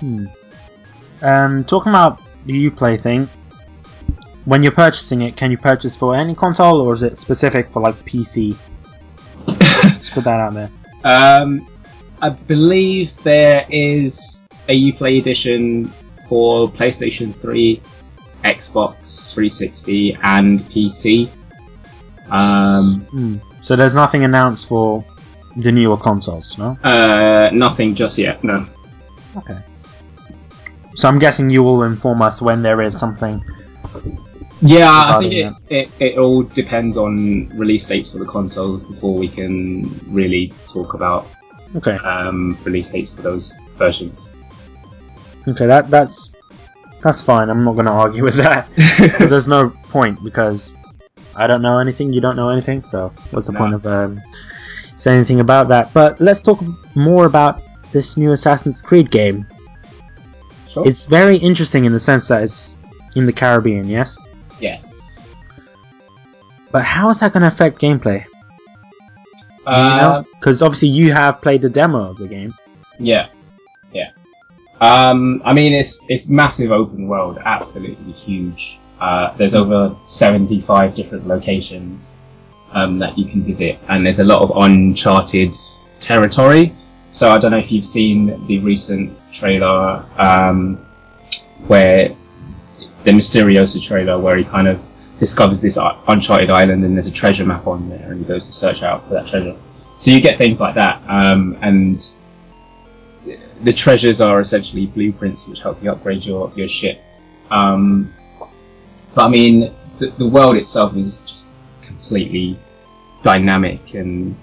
Hmm. Um, talking about the UPlay thing, when you're purchasing it, can you purchase for any console or is it specific for like PC? *laughs* Just put that out there. Um, I believe there is a Uplay edition for PlayStation 3, Xbox 360, and PC. Um, Hmm. So there's nothing announced for the newer consoles, no? uh, nothing just yet. No. Okay. So I'm guessing you will inform us when there is something. Yeah, I think it, it, it all depends on release dates for the consoles before we can really talk about Okay. um, release dates for those versions. Okay, that that's that's fine. I'm not going to argue with that. *laughs* there's no point because I don't know anything. You don't know anything. So what's the No. point of um, saying anything about that? But let's talk more about this new Assassin's Creed game. Sure. It's very interesting in the sense that it's in the Caribbean, yes. yes. But how is that going to affect gameplay? You Uh? Because obviously you have played the demo of the game. Yeah, yeah. Um, I mean, it's it's massive open world, absolutely huge. Uh, there's over 75 different locations um, that you can visit, and there's a lot of uncharted territory. So I don't know if you've seen the recent trailer um, where the Mysterioso trailer, where he kind of discovers this uncharted island and there's a treasure map on there, and he goes to search out for that treasure. So you get things like that, um, and the treasures are essentially blueprints which help you upgrade your, your ship. Um, but I mean, the, the world itself is just completely dynamic and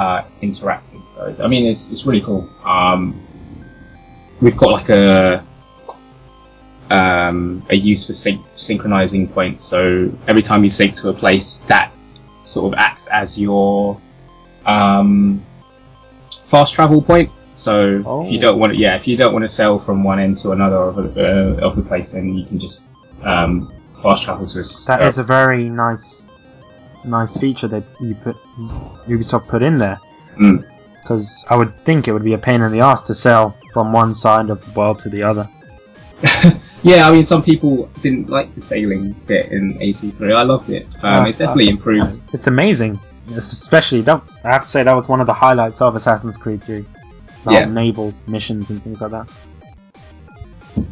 uh, interactive. So it's, I mean, it's, it's really cool. Um, we've got like a um, a use for syn- synchronizing points. So every time you sync to a place, that sort of acts as your um, fast travel point. So if you Oh. don't want to, yeah, if you don't want to sail from one end to another of, the uh, of the place, then you can just um, fast travel to a. That uh, is a very nice, nice feature that you put Ubisoft put in there. Mm. Because I would think it would be a pain in the ass to sail from one side of the world to the other. *laughs* yeah, I mean, some people didn't like the sailing bit in AC3. I loved it. Um, Uh, it's definitely uh, improved. It's amazing. It's especially that I have to say that was one of the highlights of Assassin's Creed 3. The Yeah. naval missions and things like that.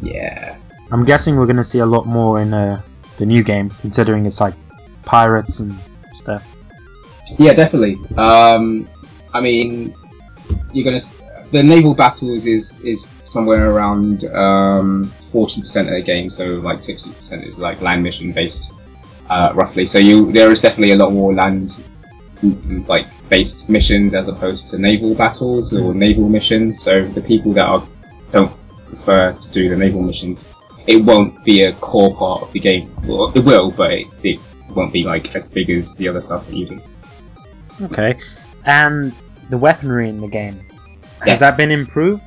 Yeah. I'm guessing we're going to see a lot more in uh, the new game, considering it's like pirates and stuff. Yeah, definitely. Um, I mean, you're gonna the naval battles is is somewhere around um, forty percent of the game, so like sixty percent is like land mission based, uh, roughly. So you there is definitely a lot more land like based missions as opposed to naval battles or naval missions. So the people that are don't prefer to do the naval missions, it won't be a core part of the game. Well, it will, but it, it won't be like as big as the other stuff that you do. Okay. And the weaponry in the game. Has Yes. that been improved?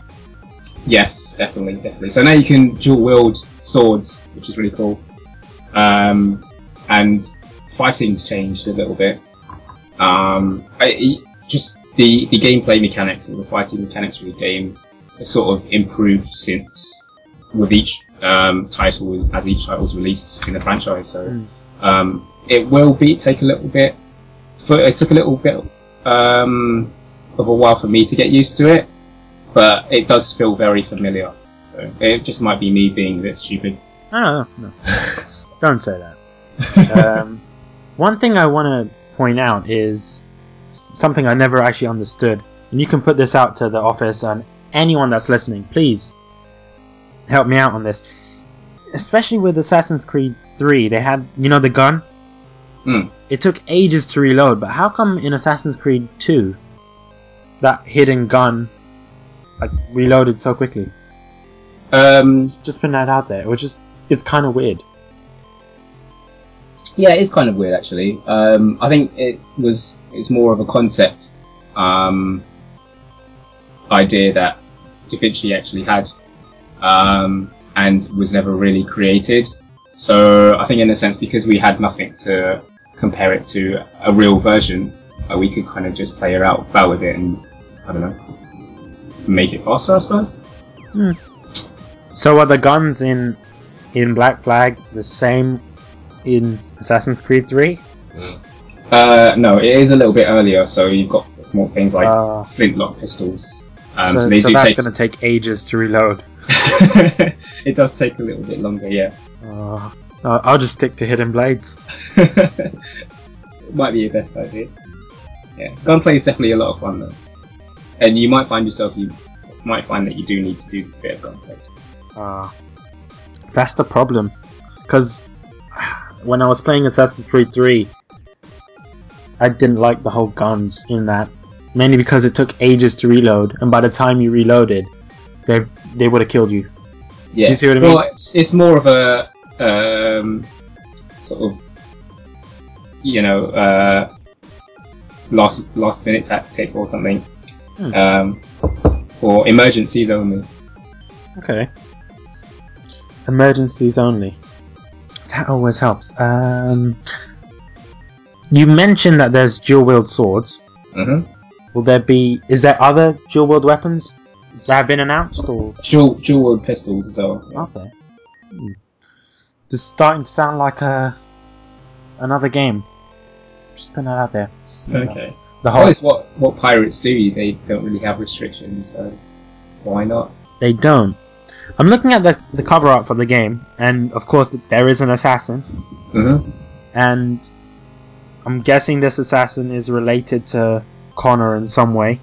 Yes, definitely, definitely. So now you can dual wield swords, which is really cool. Um, and fighting's changed a little bit. Um, I, just the the gameplay mechanics and the fighting mechanics of the game has sort of improved since with each um, title as each title's released in the franchise. So Mm. Um, it will be take a little bit. For, it took a little bit um, of a while for me to get used to it, but it does feel very familiar. So it just might be me being a bit stupid. No, no. *laughs* Don't say that. um, one thing I want to point out is something I never actually understood, and you can put this out to the office and anyone that's listening. Please help me out on this. Especially with Assassin's Creed 3, they had, you know, the gun. Hmm. It took ages to reload, but how come in Assassin's Creed 2 that hidden gun like reloaded so quickly? Um, Just putting that out there, which is is kind of weird. yeah, it's kind of weird actually. Um, I think it was it's more of a concept um, idea that Da Vinci actually had, um, and was never really created. So I think in a sense because we had nothing to compare it to a real version, uh, we could kind of just play it out about with it and I don't know make it faster, I suppose. So are the guns in in Black Flag the same in Assassin's Creed 3? Uh, no, it is a little bit earlier, so you've got more things like Uh, flintlock pistols. Um, so so, they so do that's take. going to take ages to reload. *laughs* it does take a little bit longer, yeah. Uh, I'll just stick to hidden blades. *laughs* might be your best idea. Yeah, gunplay is definitely a lot of fun though, and you might find yourself you might find that you do need to do a bit of gunplay. Uh, that's the problem. Because when I was playing Assassin's Creed 3, I didn't like the whole guns in that. Mainly because it took ages to reload, and by the time you reloaded, they they would have killed you. Yeah, You see what I mean? Well, it's, it's more of a um, sort of you know uh, last last minute tactic or something Hmm. um, for emergencies only. Okay. Emergencies only. That always helps. Um, you mentioned that there's dual wield swords. Mm-hmm. Will there be? Is there other dual wield weapons that have been announced, or Dual dual pistols as well. yeah. okay? Hmm. This is starting to sound like a another game. Just putting that out there. Just, Okay. The Well, whole it's what what pirates do. They don't really have restrictions, so why not? they don't. I'm looking at the the cover art for the game, and of course there is an assassin. Mm-hmm. and I'm guessing this assassin is related to Connor in some way.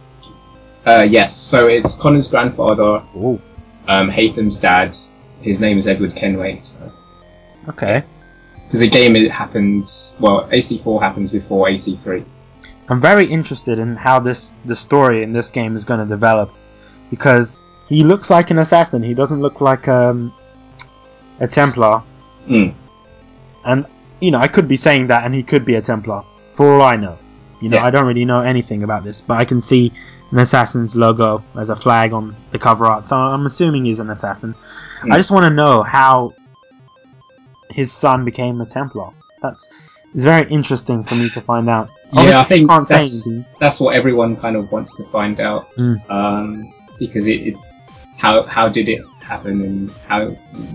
Uh, yes. So it's Connor's grandfather, Ooh, um, Haytham's dad. His name is Edward Kenway. So okay. because the game it happens. Well, AC4 happens before AC3. I'm very interested in how this the story in this game is going to develop because he looks like an assassin. He doesn't look like um, a Templar, Mm. and you know I could be saying that, and he could be a Templar for all I know. You know, Yeah. I don't really know anything about this, but I can see an assassin's logo as a flag on the cover art, so I'm assuming he's an assassin. Hmm. I just want to know how his son became a Templar. That's it's very interesting for me to find out. Yeah, I think say that's that's what everyone kind of wants to find out. Mm. Um, because it, it how how did it happen and how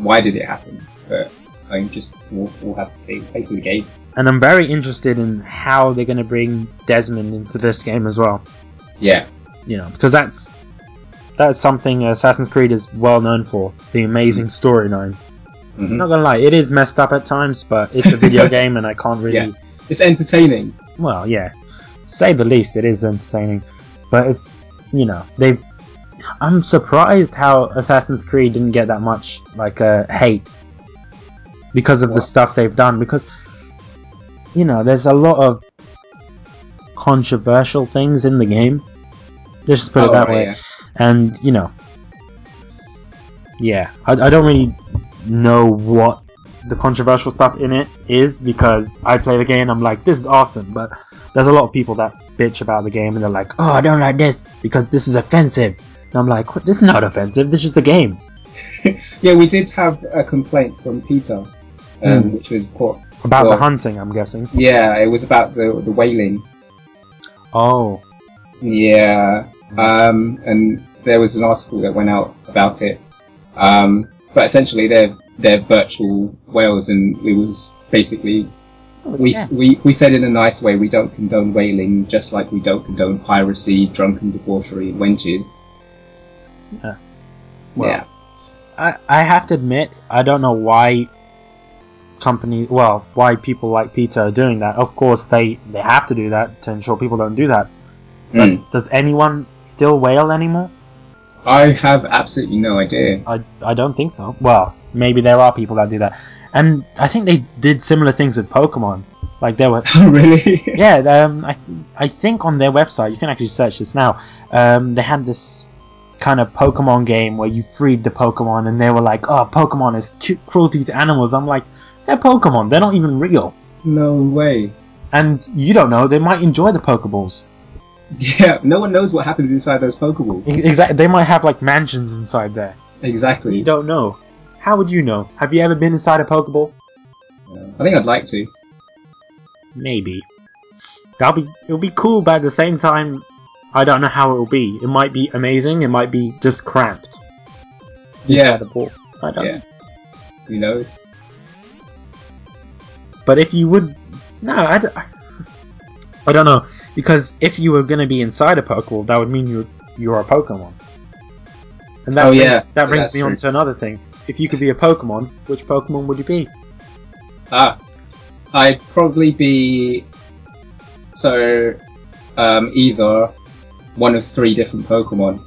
why did it happen? But I think just we'll, we'll have to see play through the game. And I'm very interested in how they're going to bring Desmond into this game as well. Yeah. You know, because that's that's something Assassin's Creed is well known for the amazing storyline. I'm hmm not gonna lie, it is messed up at times, but it's a video *laughs* game, and I can't really. Yeah. It's entertaining. Well, yeah, say the least, it is entertaining, but it's you know they. I'm surprised how Assassin's Creed didn't get that much like uh, hate because of the stuff they've done. Because you know, there's a lot of controversial things in the game. Let's just put it Oh, that way. yeah. And you know, yeah, I, I don't really know what the controversial stuff in it is because I play the game I'm like, this is awesome, but there's a lot of people that bitch about the game and they're like, oh, I don't like this because this is offensive. And I'm like, this is not offensive. This is just the game. *laughs* Yeah, we did have a complaint from PETA, um, Mm. which was put. About the hunting, I'm guessing. Yeah, it was about the the whaling. Oh, Yeah, um, and there was an article that went out about it. Um, but essentially, they're they're virtual whales, and we was basically we, yeah. we we said in a nice way we don't condone whaling, just like we don't condone piracy, drunken debauchery, and wenches. Yeah. Well, yeah, I, I have to admit, I don't know why company, well, why people like PETA are doing that. Of course, they, they have to do that to ensure people don't do that. But Mm. does anyone still whale anymore? I have absolutely no idea. I, I don't think so. Well, maybe there are people that do that. And I think they did similar things with Pokemon. Like there were *laughs* really? *laughs* yeah, um, I, th- I think on their website, you can actually search this now. Um, they had this kind of Pokemon game where you freed the Pokemon, and they were like, "Oh, Pokemon is cu- cruelty to animals." I'm like, "They're Pokemon. They're not even real." No way. And you don't know. They might enjoy the Pokeballs. Yeah, no one knows what happens inside those Pokeballs. Exactly. They might have like mansions inside there. Exactly. You don't know. How would you know? Have you ever been inside a Pokeball? I think I'd like to. Maybe. That'll be. It'll be cool, but at the same time, I don't know how it'll be. It might be amazing. It might be just cramped. Yeah. inside the ball. I don't. Yeah. Who knows? But if you would, no, I, d- I don't know because if you were gonna be inside a Pokeball, that would mean you you're a Pokemon. And that Oh, brings, yeah. that brings That's me on to another thing. If you could be a Pokemon, which Pokemon would you be? Ah, I'd probably be so um, either one of three different Pokemon.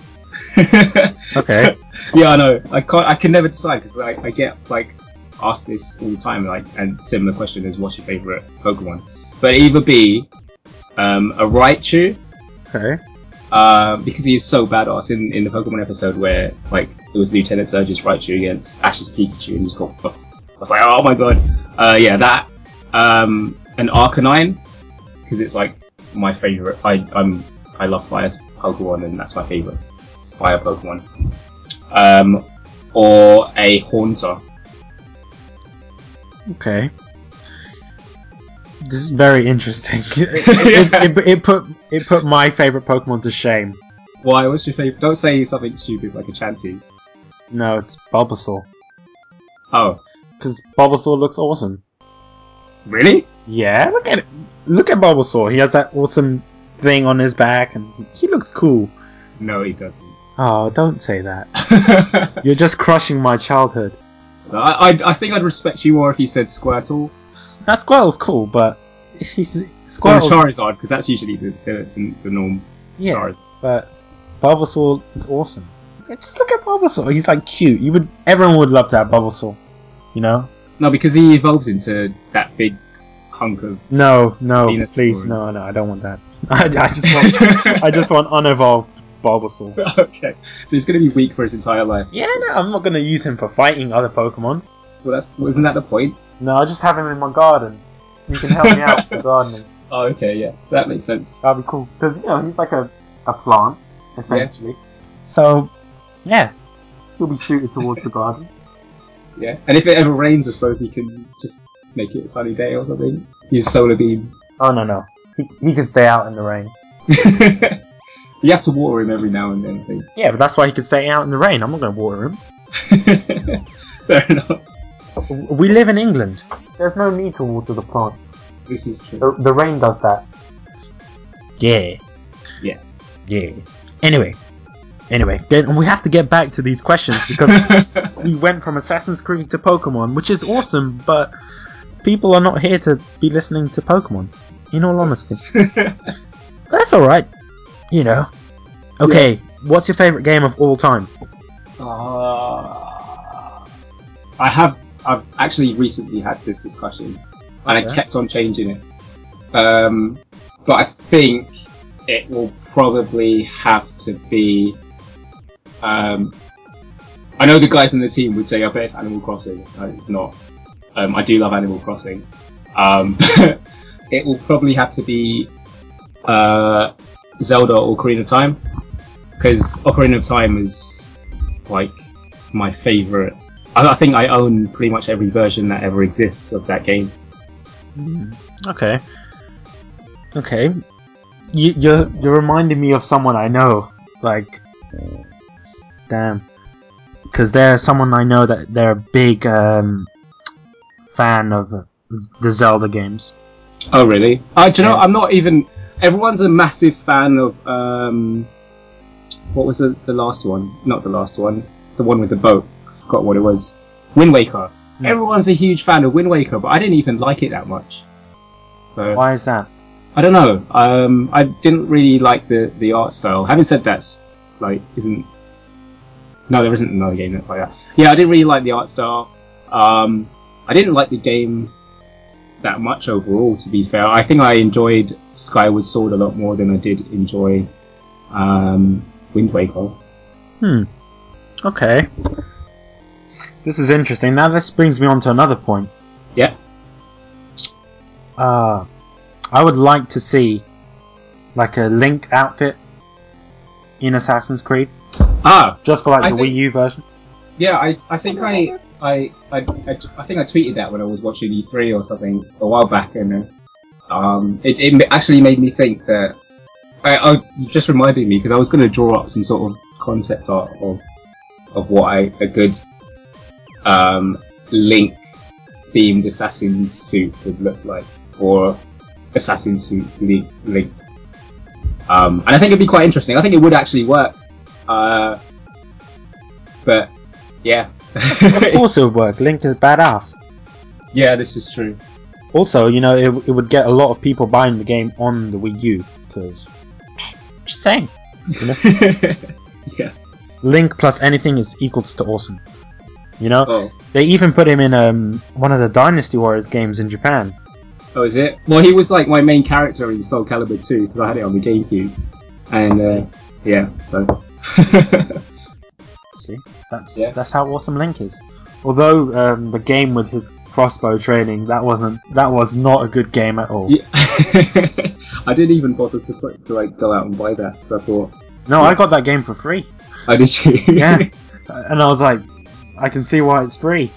*laughs* Okay. yeah, I know. I can't. I can never decide because I, I get like asked this all the time, like and similar question is, "What's your favorite Pokemon?" But either be um, a Raichu Okay. uh, because he is so badass in, in the Pokemon episode where like it was Lieutenant Surge's Raichu against Ash's Pikachu and just got fucked. I was like, oh my god, uh, yeah, that um, an Arcanine because it's like my favorite. I I'm I love fire Pokemon and that's my favorite fire Pokemon. Um, or a Haunter. Okay. This is very interesting. *laughs* it, it, it, it put it put my favorite Pokemon to shame. Why? What's your favorite? Don't say something stupid like a Chansey. No, it's Bulbasaur Oh, because Bulbasaur looks awesome. really? Yeah, look at it. Look at Bulbasaur. He has that awesome thing on his back, and he looks cool. No, he doesn't. Oh, don't say that. *laughs* You're just crushing my childhood. I, I I think I'd respect you more if you said Squirtle. That Squirtle's cool, but he's Or Squirtle's Charizard, because that's usually the, the, the, the norm. yeah, Charizard. but Bulbasaur is awesome. Just look at Bulbasaur. He's like cute. You would everyone would love to have Bulbasaur. You know? No, because he evolves into that big hunk of. No, no, Venus please, no, no. I don't want that. *laughs* I, I just want I just want *laughs* unevolved Bulbasaur. *laughs* okay, so he's going to be weak for his entire life. Yeah, no, I'm not gonna use him for fighting other Pokemon. Well, that's wasn't that the point? No, I just have him in my garden. He can help me out with the gardening. *laughs* Oh, okay, yeah, that makes sense. That'd be cool because you know he's like a, a plant essentially. So yeah, he'll be suited towards the garden. *laughs* Yeah, and if it ever rains, I suppose he can just make it a sunny day or something. Use solar beam. Oh no no, he he can stay out in the rain. You have to water him every now and then. I think. Yeah, but that's why he can stay out in the rain. I'm not gonna water him. *laughs* Fair enough. We live in England. There's no need to water the plants. This is true. The, the rain does that. Yeah. Yeah. Yeah. Anyway. Anyway, we have to get back to these questions because *laughs* we went from Assassin's Creed to Pokemon, which is awesome, but people are not here to be listening to Pokemon. In all honesty, *laughs* that's all right. You know. Okay, what's your favorite game of all time? Uh, I have. I've actually recently had this discussion, and I kept on changing it. Um, but I think it will probably have to be. Um, I know the guys in the team would say, "I bet it's Animal Crossing." Uh, it's not. um, I do love Animal Crossing. Um, *laughs* it will probably have to be uh, Zelda or Ocarina of Time because Ocarina of Time is like my favorite. I, I think I own pretty much every version that ever exists of that game. Okay. Okay. You, you're you're reminding me of someone I know. Like, damn. Because they're someone I know that they're a big um, fan of the Zelda games. Oh, really? Uh, do you know, I'm not even. Everyone's a massive fan of. Um, what was the, the last one? Not the last one. The one with the boat. I forgot what it was. Wind Waker. Hmm. Everyone's a huge fan of Wind Waker, but I didn't even like it that much. So, Why is that? I don't know. Um, I didn't really like the, the art style. Having said that, like, isn't No, there isn't another game that's like that. Yeah, I didn't really like the art style. Um, I didn't like the game that much overall, to be fair. I think I enjoyed Skyward Sword a lot more than I did enjoy um, Wind Waker. Hmm. Okay. This is interesting. Now this brings me on to another point. Yeah. Uh, I would like to see like a Link outfit in Assassin's Creed, Ah, just for like I the think- Wii U version. yeah, I, I think I, I, I, I, t- I think I tweeted that when I was watching E3 or something a while back, and uh, um, it, it actually made me think that I, I just reminded me because I was going to draw up some sort of concept art of of what I, a good um, Link themed assassin suit would look like, or assassin suit Link. Link. Um, and I think it'd be quite interesting. I think it would actually work. Uh, but yeah, *laughs* of course it would work. Link is badass. yeah, this is true. Also, you know, it, it would get a lot of people buying the game on the Wii U because just saying, *laughs* yeah. Link plus anything is equals to awesome. You know, Oh, they even put him in um, one of the Dynasty Warriors games in Japan. oh, is it? Well, he was like my main character in Soul Calibur 2 because I had it on the GameCube, and uh, yeah, so. See, that's Yeah. that's how awesome Link is. Although um, the game with his crossbow training, that wasn't that was not a good game at all. Yeah. *laughs* I didn't even bother to put to like go out and buy that because I thought, No, I got that game for free. oh, did you? *laughs* Yeah, *laughs* and I was like, I can see why it's free.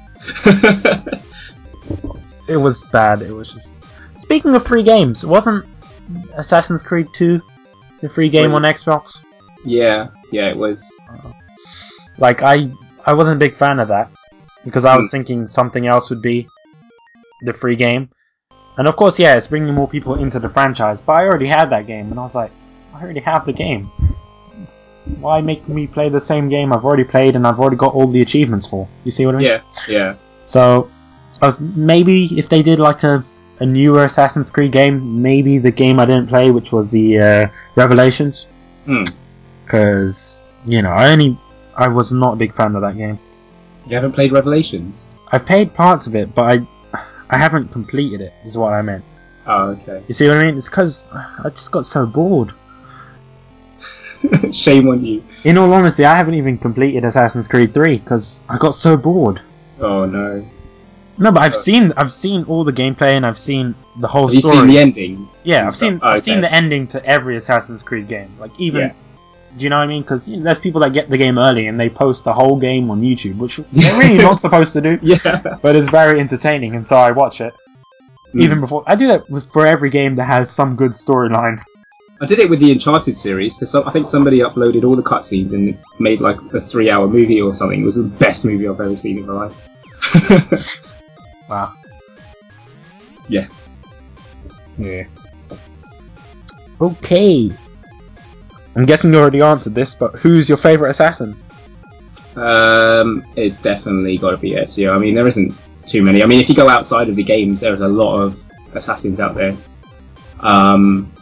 It was bad. It was just. Speaking of free games, wasn't Assassin's Creed 2 the free game on Xbox? yeah, yeah, it was. Like I, I wasn't a big fan of that because I was Hmm. thinking something else would be the free game, and of course, yeah, it's bringing more people into the franchise. But I already had that game, and I was like, I already have the game. Why make me play the same game I've already played and I've already got all the achievements for? You see what I mean? Yeah, yeah. So, I was maybe if they did like a, a newer Assassin's Creed game, maybe the game I didn't play, which was the uh, Revelations, Hmm. because you know I only I was not a big fan of that game. You haven't played Revelations? I've played parts of it, but I I haven't completed it. Is what I meant. Oh, okay. You see what I mean? It's because I just got so bored. *laughs* Shame on you. In all honesty, I haven't even completed Assassin's Creed 3 because I got so bored. Oh no. No, but I've Oh. seen I've seen all the gameplay and I've seen the whole Have you seen the ending? Yeah, I've stuff? seen Oh, I've seen the ending to every Assassin's Creed game. Like even, Yeah. Do you know what I mean? Because you know, there's people that get the game early and they post the whole game on YouTube, which *laughs* they're really not supposed to do. *laughs* Yeah. But it's very entertaining, and so I watch it Hmm. even before. I do that with, for every game that has some good storyline. I did it with the Uncharted series because I think somebody uploaded all the cutscenes and made like a three-hour movie or something. It was the best movie I've ever seen in my life. *laughs* Wow. Yeah. Yeah. Okay. I'm guessing you already answered this, but who's your favorite assassin? um, it's definitely got to be Ezio. I mean, there isn't too many. I mean, if you go outside of the games, there's a lot of assassins out there, um,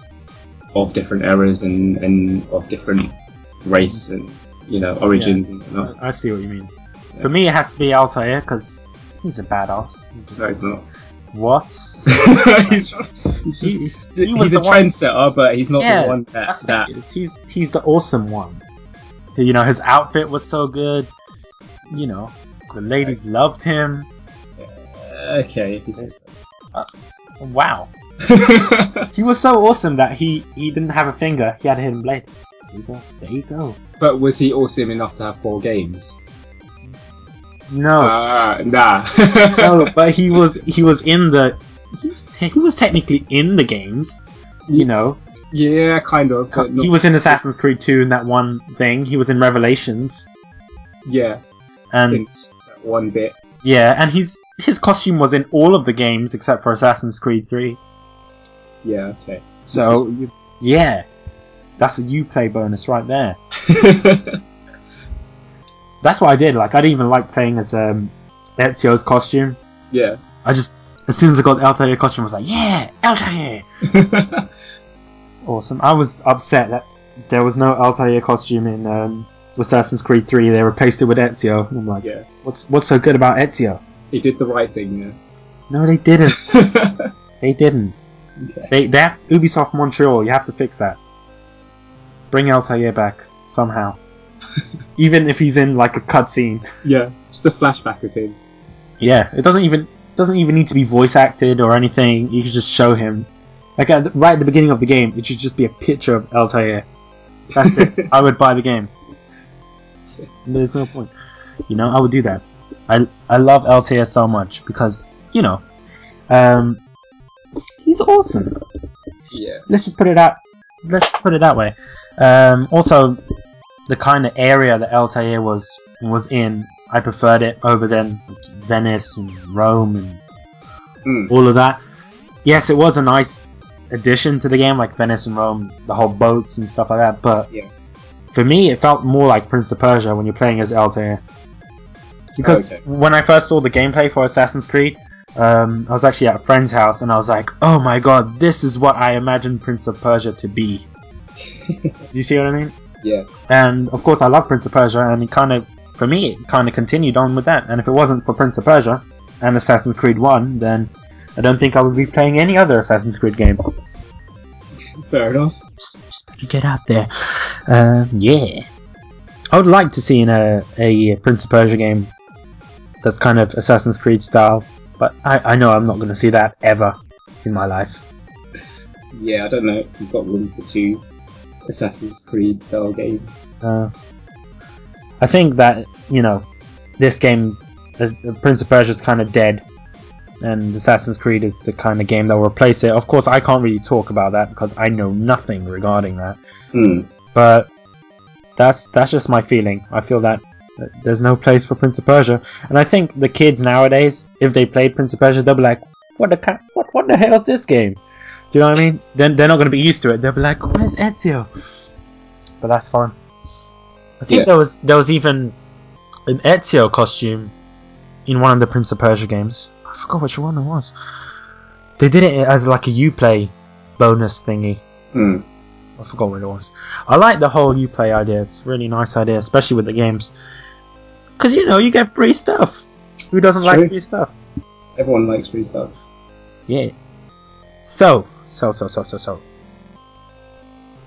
of different eras and, and of different race and you know origins and whatnot. I, see what you mean. For me, it has to be Altair because he's a badass. He No, it's not. What? *laughs* he's, he's, just- He- he was he's a the one- trendsetter, but he's not Yeah, the one that, That's that what it is. He's he's the awesome one. You know, his outfit was so good. You know, the ladies loved him. uh, okay. if he says Wow. *laughs* He was so awesome that he, he didn't have a finger, he had a hidden blade. There you go. There you go. but was he awesome enough to have four games? No. Ah, nah. *laughs* no, but he was he was in the he's te- he was technically in the games, you know. yeah, kind of. But not, He was in Assassin's Creed 2 in that one thing. He was in Revelations, yeah, and that one bit. yeah, and he's his costume was in all of the games except for Assassin's Creed 3. Yeah, okay. So you- yeah, that's a UPlay bonus right there. *laughs* That's what I did. Like I didn't even like playing as um, Ezio's costume. yeah. I just as soon as I got the Altair costume, I was like, yeah, Altair. *laughs* It's awesome. I was upset that there was no Altair costume in um, Assassin's Creed 3. They replaced it with Ezio. I'm like, yeah. what's what's so good about Ezio? He did the right thing yeah. No, they didn't. *laughs* They didn't. okay. They that Ubisoft Montreal. You have to fix that. Bring Altair back somehow. *laughs* even if he's in like a cutscene. Yeah, just a flashback of him. Yeah, it doesn't even doesn't even need to be voice acted or anything. You can just show him. Like at right at the beginning of the game, it should just be a picture of Altair. That's it. *laughs* I would buy the game. There's no point. You know, I would do that. I I love Altair so much because you know, um, he's awesome. Yeah. Let's just put it out. Let's put it that way. Um, also, the kind of area that Altair was was in, I preferred it over then Venice and Rome and Mm. all of that. Yes, it was a nice addition to the game, like Venice and Rome, the whole boats and stuff like that. But Yeah. for me, it felt more like Prince of Persia when you're playing as Altair. Because Okay. when I first saw the gameplay for Assassin's Creed, um, I was actually at a friend's house and I was like, "Oh my god, this is what I imagined Prince of Persia to be." *laughs* Do you see what I mean? Yeah. And of course, I love Prince of Persia, and it kind of, for me, it kind of continued on with that. And if it wasn't for Prince of Persia and Assassin's Creed 1, then I don't think I would be playing any other Assassin's Creed game. Fair enough. Just, just better get out there. Um, yeah. I would like to see in a, a Prince of Persia game that's kind of Assassin's Creed style, but I, I know I'm not going to see that ever in my life. Yeah, I don't know if you've got room for two Assassin's Creed style games. Uh, I think that you know this game, Prince of Persia, is kind of dead, and Assassin's Creed is the kind of game that will replace it. Of course, I can't really talk about that because I know nothing regarding that. Hmm. But that's that's just my feeling. I feel that there's no place for Prince of Persia, and I think the kids nowadays, if they played Prince of Persia, they'll be like, "What the what what the hell is this game?" Do you know what I mean? Then they're not going to be used to it. They'll be like, "Where's Ezio?" But that's fine. I think Yeah. there was there was even an Ezio costume in one of the Prince of Persia games. I forgot which one it was. They did it as like a UPlay bonus thingy. Hmm. I forgot what it was. I like the whole UPlay idea. It's a really nice idea, especially with the games. Because, you know, you get free stuff. Who doesn't like free stuff? Everyone likes free stuff. Yeah. So, so, so, so, so, so.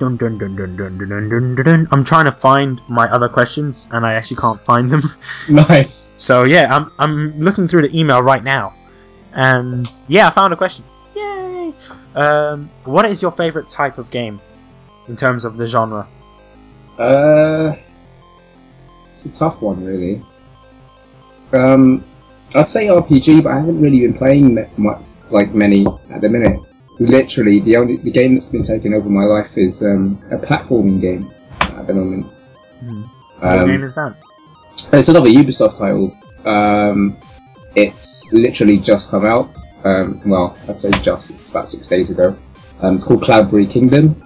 Dun, dun, dun, dun, dun, dun, dun, dun, dun, dun. I'm trying to find my other questions, and I actually can't find them. *laughs* *laughs* Nice. So yeah, I'm I'm looking through the email right now, and yeah, I found a question. Yay! Um, what is your favorite type of game in terms of the genre? Uh, it's a tough one, really. Um, I'd say RPG, but I haven't really been playing like many at the minute. Literally, the only the game that's been taking over my life is um, a platforming game at the moment. Hmm. What Um, game is that? It's another Ubisoft title. Um, it's literally just come out. Um, well, I'd say just. It's about six days ago. Um, it's called Cloudberry Kingdom.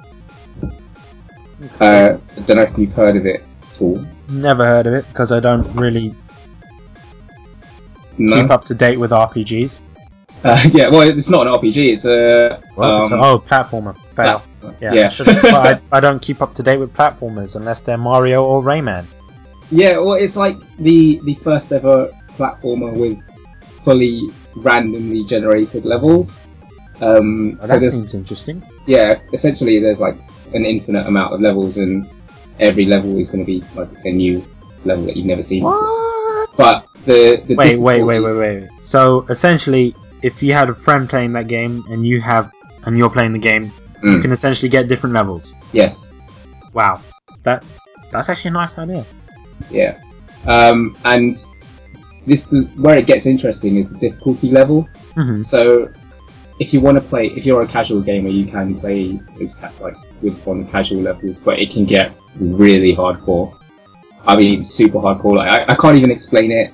Uh, I don't know if you've heard of it at all. Never heard of it because I don't really No. keep up to date with RPGs. Uh, *laughs* yeah. Well, it's not an RPG. It's a. Well, it's a, um, oh, platformer. Fail. platformer. Yeah, Yeah. I, I, *laughs* I don't keep up to date with platformers unless they're Mario or Rayman. Yeah, well, it's like the the first ever platformer with fully randomly generated levels. Um, Oh, that there's seems interesting. yeah, essentially there's like an infinite amount of levels, and every level is going to be like a new level that you've never seen. What? But the, the Wait, wait, wait, wait, wait. So essentially, if you had a friend playing that game and you have and you're playing the game, you Mm. can essentially get different levels. Yes. Wow, that that's actually a nice idea. Yeah. Um, and this where it gets interesting is the difficulty level. hmm So if you want to play, if you're a casual gamer, you can play as ca- like with on the casual levels, but it can get really hardcore. I mean, super hardcore. Like I, I can't even explain it,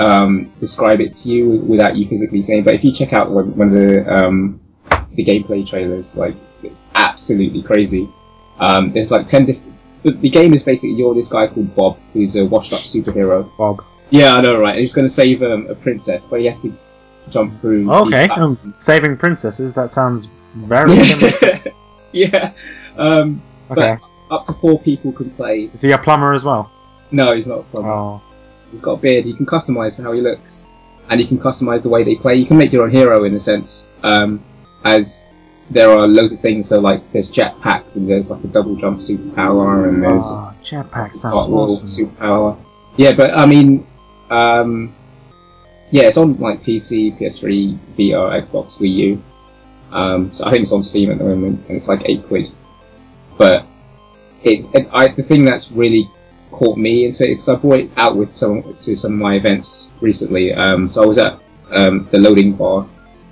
um, describe it to you without you physically saying. But if you check out one, one of the um, the gameplay trailers, like it's absolutely crazy. Um, there's like ten different. The, the game is basically you're this guy called Bob, who's a washed-up superhero. Bob. Yeah, I know, right? And He's going to save um, a princess, but he has to jump through. Okay, um, saving princesses. That sounds very *laughs* similar. yeah. Um, Okay, up to four people can play. is he a plumber as well? No, he's not a plumber. Oh, He's got a beard. You can customize how he looks, and you can customize the way they play. You can make your own hero in a sense, um, as there are loads of things. So like there's jetpacks, and there's like a double jump superpower, and there's oh jetpack sounds awesome. superpower. Yeah, but I mean, um, yeah, it's on like PC, PS3, VR, Xbox, Wii U. Um, so I think it's on Steam at the moment, and it's like eight quid. But it's it, I, the thing that's really caught me into it because I brought it out with some to some of my events recently. Um, so I was at um, the loading bar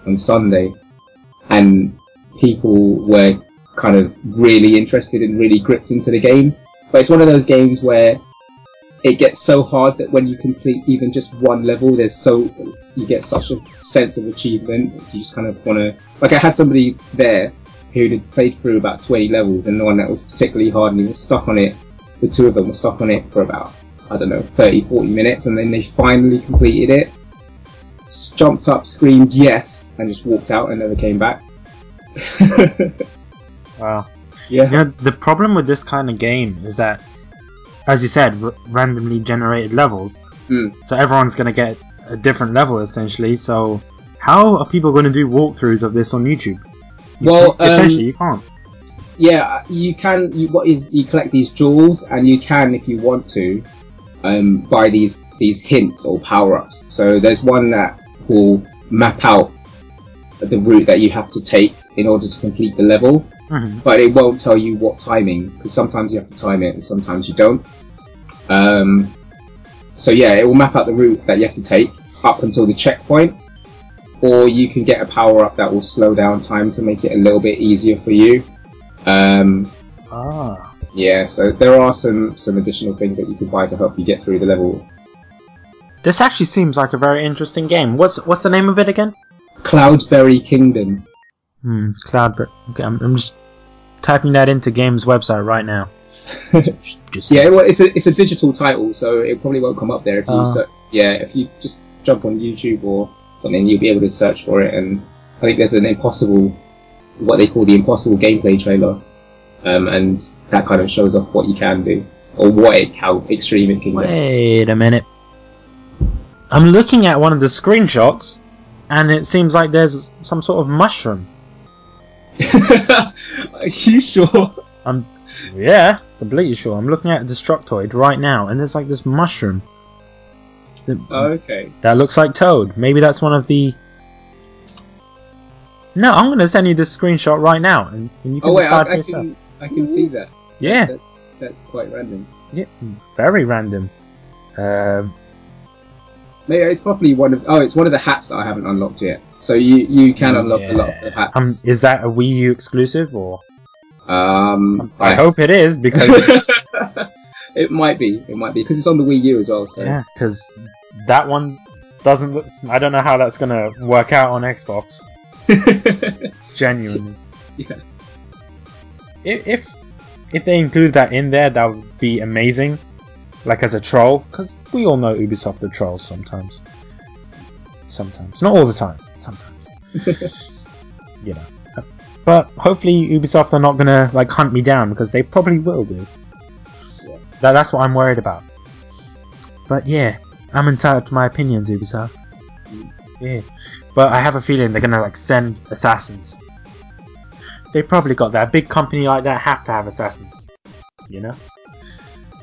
on Sunday, and people were kind of really interested and really gripped into the game. But it's one of those games where it gets so hard that when you complete even just one level, there's so you get such a sense of achievement. You just kind of want to. Like I had somebody there who had played through about 20 levels, and the one that was particularly hard, and he was stuck on it. The two of them were stuck on it for about I don't know 30, 40 minutes, and then they finally completed it. Jumped up, screamed yes, and just walked out and never came back. *laughs* Wow. yeah. You know, the problem with this kind of game is that, as you said, r- randomly generated levels. Mm. So everyone's going to get a different level essentially. So how are people going to do walkthroughs of this on YouTube? You Well, essentially, um, you can't. Yeah, you can. You, what is you collect these jewels, and you can, if you want to, um, buy these these hints or power ups. So there's one that will map out the route that you have to take in order to complete the level, Mhm. but it won't tell you what timing because sometimes you have to time it and sometimes you don't. Um, so yeah, it will map out the route that you have to take up until the checkpoint, or you can get a power up that will slow down time to make it a little bit easier for you. Um, Ah. yeah, so there are some some additional things that you can buy to help you get through the level. This actually seems like a very interesting game. What's what's the name of it again? Cloudberry Kingdom. Hmm, Cloudberry. Okay, I'm, I'm just typing that into Games website right now. *laughs* Just Yeah, well, it's a it's a digital title, so it probably won't come up there if you search. Yeah, if you just jump on YouTube or something, you'll be able to search for it. And I think there's an impossible, what they call the impossible gameplay trailer, um, and that kind of shows off what you can do or what it how extreme it can get. Wait a minute. I'm looking at one of the screenshots, and it seems like there's some sort of mushroom. *laughs* Are you sure? I'm, Yeah, completely sure. I'm looking at a Destructoid right now, and there's like this mushroom. that- Oh, okay. That looks like Toad. Maybe that's one of the. No, I'm gonna send you this screenshot right now, and, and you can Oh wait, decide for I, I yourself. can I can see that. Yeah, That's that's quite random. yeah, very random. Um, Maybe it's probably one of oh, it's one of the hats that I haven't unlocked yet. So you you can unlock a lot of the um, hats. is that a Wii U exclusive, or Um, I hope it is because *laughs* it might be. It might be because it's on the Wii U as well. So yeah, because that one doesn't. Look, I don't know how that's gonna work out on Xbox. *laughs* Genuinely, Yeah. If if they include that in there, that would be amazing. Like as a troll, because we all know Ubisoft are trolls sometimes. Sometimes, not all the time. Sometimes, *laughs* you know. But hopefully, Ubisoft are not gonna like hunt me down because they probably will do. Yeah. That, that's what I'm worried about. But yeah, I'm entitled to my opinions, Ubisoft. Mm. Yeah, but I have a feeling they're gonna like send assassins. They probably got that. A big company like that have to have assassins. You know.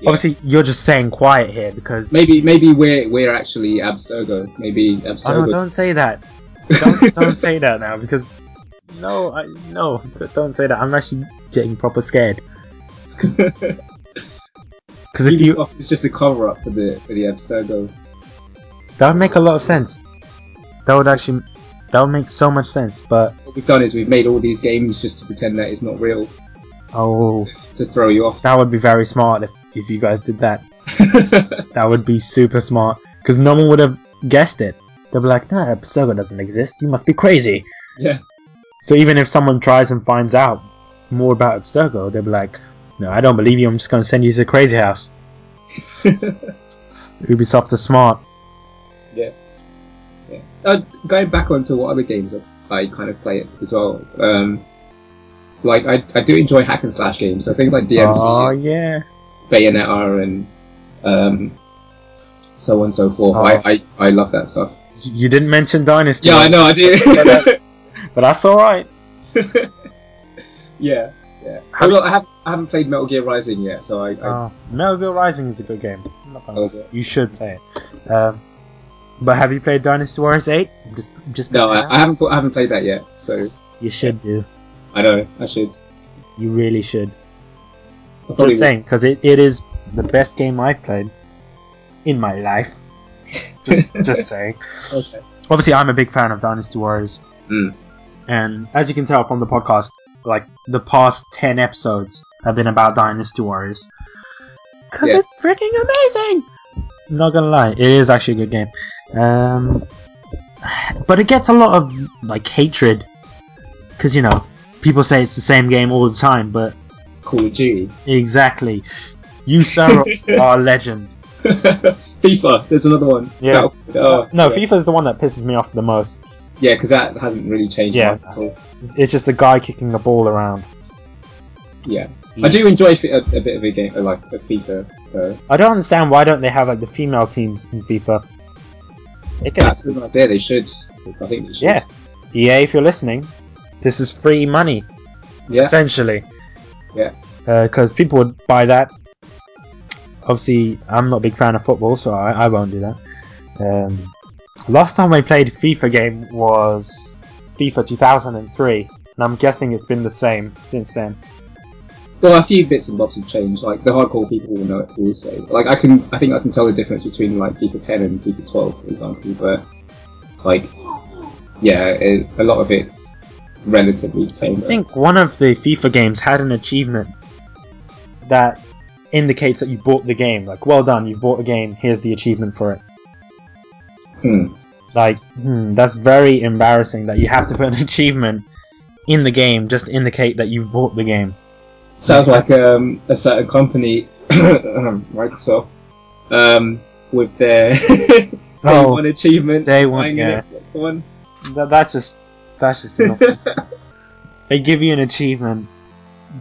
Yeah. Obviously, you're just saying quiet here because. Maybe maybe we're we're actually Abstergo. Maybe Oh, no, Abstergo. don't say that. Don't, *laughs* don't say that now because. No, I, no, don't say that. I'm actually getting proper scared. *laughs* Because if you. it's just a cover up for the for the Abstergo. That would make a lot of sense. That would actually. That would make so much sense, but. What we've done is we've made all these games just to pretend that it's not real Oh. to throw you off. That would be very smart if, if you guys did that. *laughs* That would be super smart. Because no one would have guessed it. They'll be like, nah, Abstergo doesn't exist. You must be crazy. yeah. So even if someone tries and finds out more about Abstergo, they'll be like, no, I don't believe you. I'm just going to send you to the crazy house. *laughs* Ubisoft is smart. yeah. Uh, going back onto what other games I, I kind of play as well. Um, like I, I do enjoy hack and slash games, so things like DMC, Oh, yeah. Bayonetta, and um, so on and so forth. Oh. I, I, I love that stuff. You didn't mention Dynasty. Yeah, I know, I do. *laughs* But that's alright. *laughs* yeah, yeah. Have- I have I haven't played Metal Gear Rising yet, so I, I Oh, Metal Gear Rising is a good game. I'm not gonna- Oh? You should play it. Um, but have you played Dynasty Warriors 8? Just, just no, I, I haven't I haven't played that yet. So You should do. I know I should. You really should. Just saying, because it, it is the best game I've played in my life. *laughs* Just, just saying. Okay. Obviously, I'm a big fan of Dynasty Warriors, Mm. and as you can tell from the podcast, like the past ten episodes have been about Dynasty Warriors. Cause Yeah. it's freaking amazing. Not gonna lie, it is actually a good game. Um, but it gets a lot of like hatred, because you know people say it's the same game all the time, but Call of Duty. Exactly. You, sir, are *laughs* a legend. *laughs* FIFA. There's another one. Yeah. Oh, No, yeah. FIFA is the one that pisses me off the most. Yeah, because that hasn't really changed Yeah. at all. It's, it's just a guy kicking the ball around. Yeah. I do enjoy a, a bit of a game, uh, like a FIFA. Uh, I don't understand why don't they have like the female teams in FIFA? They can, that's an idea. They should. I think they should. yeah. EA, if you're listening, this is free money Yeah. essentially. Yeah. Because people would buy that. Obviously, I'm not a big fan of football, so I, I won't do that. Um, last time I played FIFA game was FIFA 2003, and I'm guessing it's been the same since then. Well, a few bits and bobs have changed. Like the hardcore people will know it. Say. Like I can. I think I can tell the difference between like FIFA 10 and FIFA 12, for example. But like, yeah, it, a lot of it's relatively the same. I think one of the FIFA games had an achievement that indicates that you bought the game. Like, well done, you bought the game. Here's the achievement for it. Hmm. Like, hmm, that's very embarrassing that you have to put an *laughs* achievement in the game just to indicate that you've bought the game. Sounds like um, a certain company, *coughs* Microsoft, um, with their *laughs* day Oh, one achievement. day one, yeah. an Xbox One. That, that's just that's just *laughs* they give you an achievement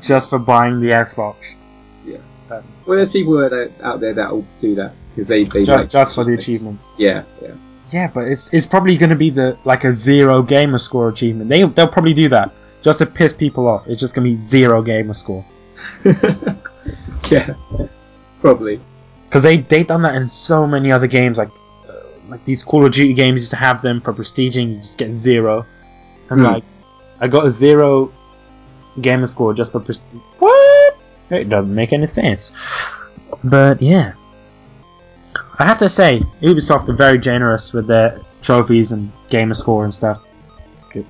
just for buying the Xbox. Yeah. Well, there's people that are out there that will do that because they they Ju- like just for the achievements. achievements. Yeah, yeah. Yeah, but it's it's probably going to be the like a zero gamer score achievement. They they'll probably do that just to piss people off. It's just to be zero gamer score *laughs* yeah, probably. because they they done that in so many other games like uh, like these Call of Duty games used to have them for prestiging. You just get zero. I'm Hmm. like, I got a zero gamer score just for prestige. What? It doesn't make any sense. But yeah, I have to say, Ubisoft are very generous with their trophies and gamer score and stuff.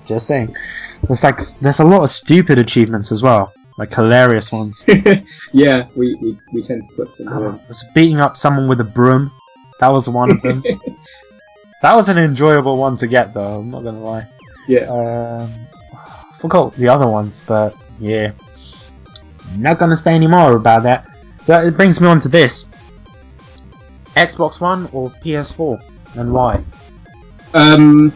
Just saying. There's like there's a lot of stupid achievements as well, like hilarious ones. *laughs* yeah, we, we, we tend to put some. Uh, was beating up someone with a broom. That was one of them. *laughs* that was an enjoyable one to get, though. I'm not gonna lie. yeah. Um, forgot the other ones, but yeah, not gonna say any more about that. So it brings me on to this: Xbox One or PS4, and why? Um.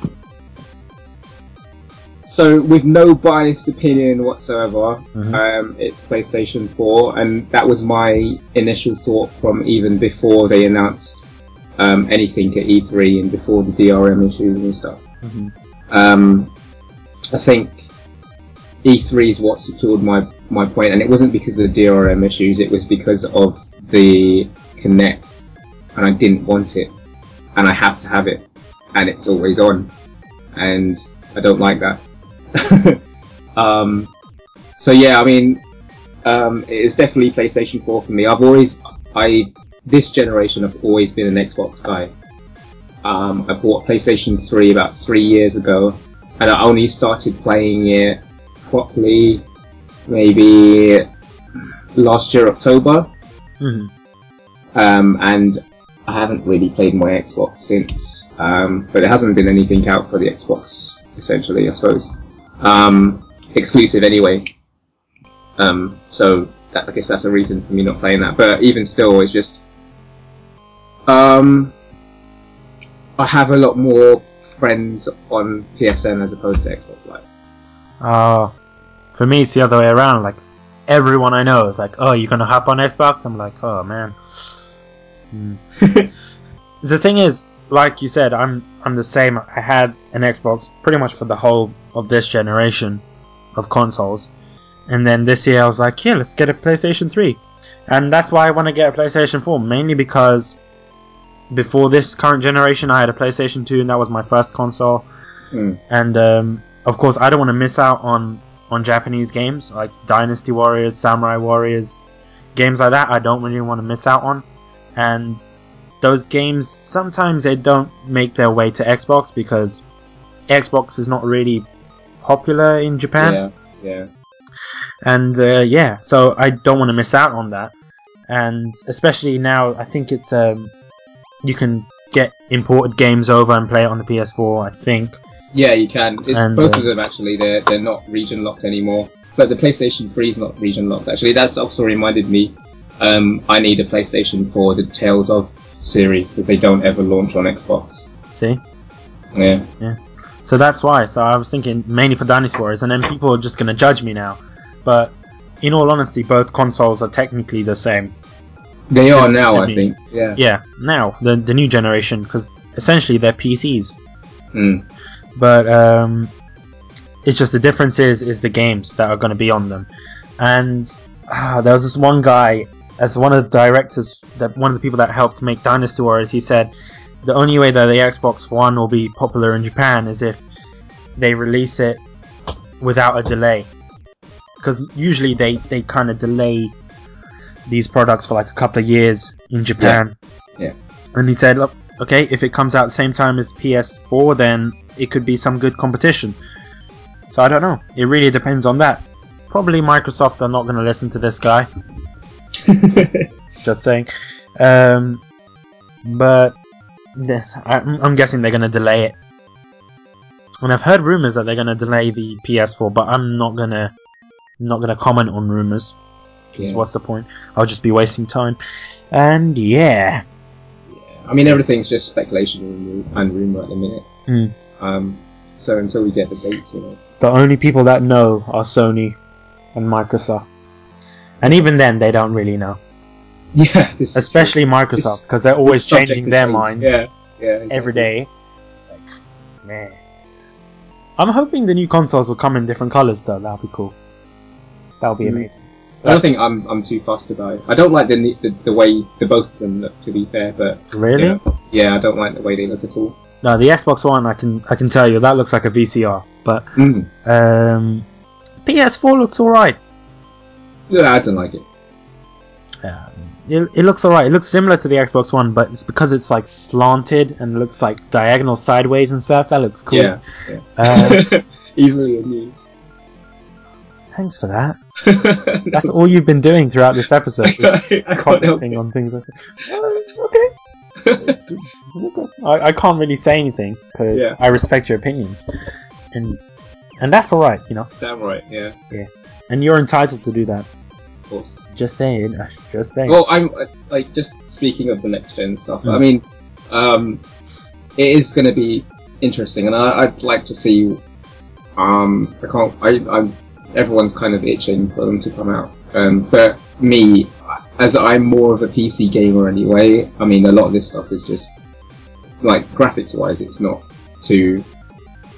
So, with no biased opinion whatsoever, Mhm. um, it's PlayStation 4, and that was my initial thought from even before they announced um, anything at E3 and before the DRM issues and stuff. Mhm. Um, I think E3 is what secured my, my point, and it wasn't because of the DRM issues, it was because of the Kinect, and I didn't want it, and I have to have it, and it's always on, and I don't like that. *laughs* um, so yeah, I mean, um, it is definitely PlayStation 4 for me. I've always, I this generation, I've always been an Xbox guy. Um, I bought PlayStation 3 about three years ago, and I only started playing it properly maybe last year October. hmm Um, and I haven't really played my Xbox since. Um, but it hasn't been anything out for the Xbox, essentially, I suppose. Um, exclusive anyway. Um, so that, I guess that's a reason for me not playing that. But even still, it's just. Um, I have a lot more friends on PSN as opposed to Xbox Live. Uh, for me, it's the other way around. Like everyone I know is like, "Oh, you're gonna hop on Xbox?" I'm like, "Oh man." Hmm. *laughs* the thing is, like you said, I'm I'm the same. I had an Xbox pretty much for the whole of this generation of consoles, and then this year I was like, "Yeah, let's get a PlayStation 3," and that's why I want to get a PlayStation 4, mainly because before this current generation, I had a PlayStation 2, and that was my first console Hmm. and um, of course I don't want to miss out on on Japanese games like Dynasty Warriors, Samurai Warriors, games like that. I don't really want to miss out on, and those games sometimes they don't make their way to Xbox because Xbox is not really popular in Japan, Yeah, yeah. and uh, yeah, so I don't want to miss out on that, and especially now I think it's um you can get imported games over and play it on the PS4. I think. Yeah, you can. It's And, both uh, of them actually. They're they're not region locked anymore. But the PlayStation 3 is not region locked. Actually, that's also reminded me. Um, I need a PlayStation for the Tales of series because they don't ever launch on Xbox. See. Yeah. Yeah. So that's why. So I was thinking mainly for Dynasty Warriors, and then people are just going to judge me now. But in all honesty, both consoles are technically the same. They To- are now, I me. think. Yeah. Yeah, now the the new generation, because essentially they're PCs. Mm. But um, it's just the difference is is the games that are going to be on them. And ah, there was this one guy, as one of the directors, that one of the people that helped make Dynasty Warriors. He said the only way that the Xbox One will be popular in Japan is if they release it without a delay. Because usually they, they kind of delay these products for like a couple of years in Japan. Yeah. And he said, look, okay, if it comes out the same time as PS4, then it could be some good competition. So I don't know. It really depends on that. Probably Microsoft are not going to listen to this guy. *laughs* Just saying. Um, but I'm, I'm guessing they're going to delay it. And I've heard rumors that they're going to delay the PS4, but I'm not going to not going to comment on rumors. Because Yeah. what's the point? I'll just be wasting time. And yeah, I mean, everything's just speculation and and rumor at the minute. Mm. Um, so until we get the dates, you know. the only people that know are Sony and Microsoft. And even then, they don't really know. *laughs* Yeah, this Especially. Microsoft, because they're always changing their change. minds Yeah, yeah. exactly. every day. Like, man. I'm hoping the new consoles will come in different colors, though. That'll be cool. That'll be Mm. amazing. I don't think I'm I'm too fussed about it. I don't like the the, the way the both of them look. To be fair, but Really? you know, yeah, I don't like the way they look at all. No, the Xbox One, I can I can tell you that looks like a VCR, but Mm. um, PS4 looks alright. Yeah, I didn't like it. Um, it, it looks alright. It looks similar to the Xbox One, but it's because it's like slanted and looks like diagonal sideways and stuff. That looks cool. Yeah, Uh, *laughs* easily amused. thanks for that. *laughs* That's all you've been doing throughout this episode. *laughs* is just I can't help commenting on things. I say, "Oh, okay. I, I can't really say anything because Yeah. I respect your opinions, and and that's all right, you know. Damn right. Yeah. Yeah, And you're entitled to do that. Course. Just saying. *laughs* Just saying. Well, I'm like just speaking of the next gen stuff. Mm. I mean, um, it is going to be interesting, and I, I'd like to see. Um, I can't. I, I'm. Everyone's kind of itching for them to come out. Um, but me, as I'm more of a PC gamer anyway. I mean, a lot of this stuff is just like graphics wise, it's not too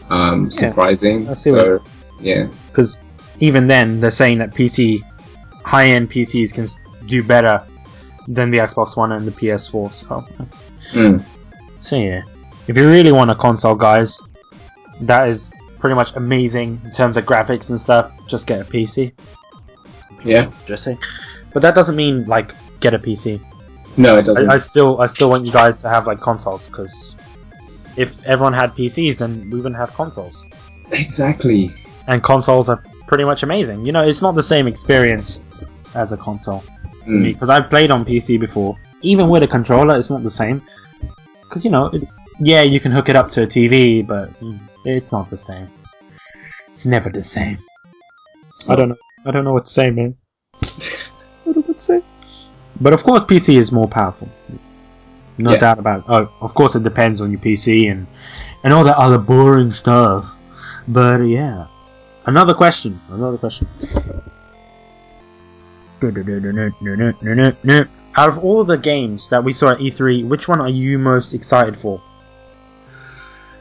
um, surprising. See so yeah, because even then they're saying that PC high-end PCs can do better than the Xbox One and the PS4. So, Mm. so yeah, if you really want a console, guys, that is pretty much amazing in terms of graphics and stuff. Just get a PC. Yeah. Just saying. But that doesn't mean like get a PC. No, it doesn't. I, I still I still want you guys to have like consoles because if everyone had PCs, then we wouldn't have consoles. exactly. And consoles are pretty much amazing. You know, it's not the same experience as a console Mm. because I've played on PC before. Even with a controller, it's not the same. Because you know, it's yeah, you can hook it up to a TV, but mm, it's not the same. It's never the same. So- I don't know. I don't know what to say, man. *laughs* I don't know what to say. But of course, PC is more powerful. No Yeah. doubt about it. Oh, of course, it depends on your PC and and all that other boring stuff. But yeah, another question. Another question. Out of all the games that we saw at E3, which one are you most excited for?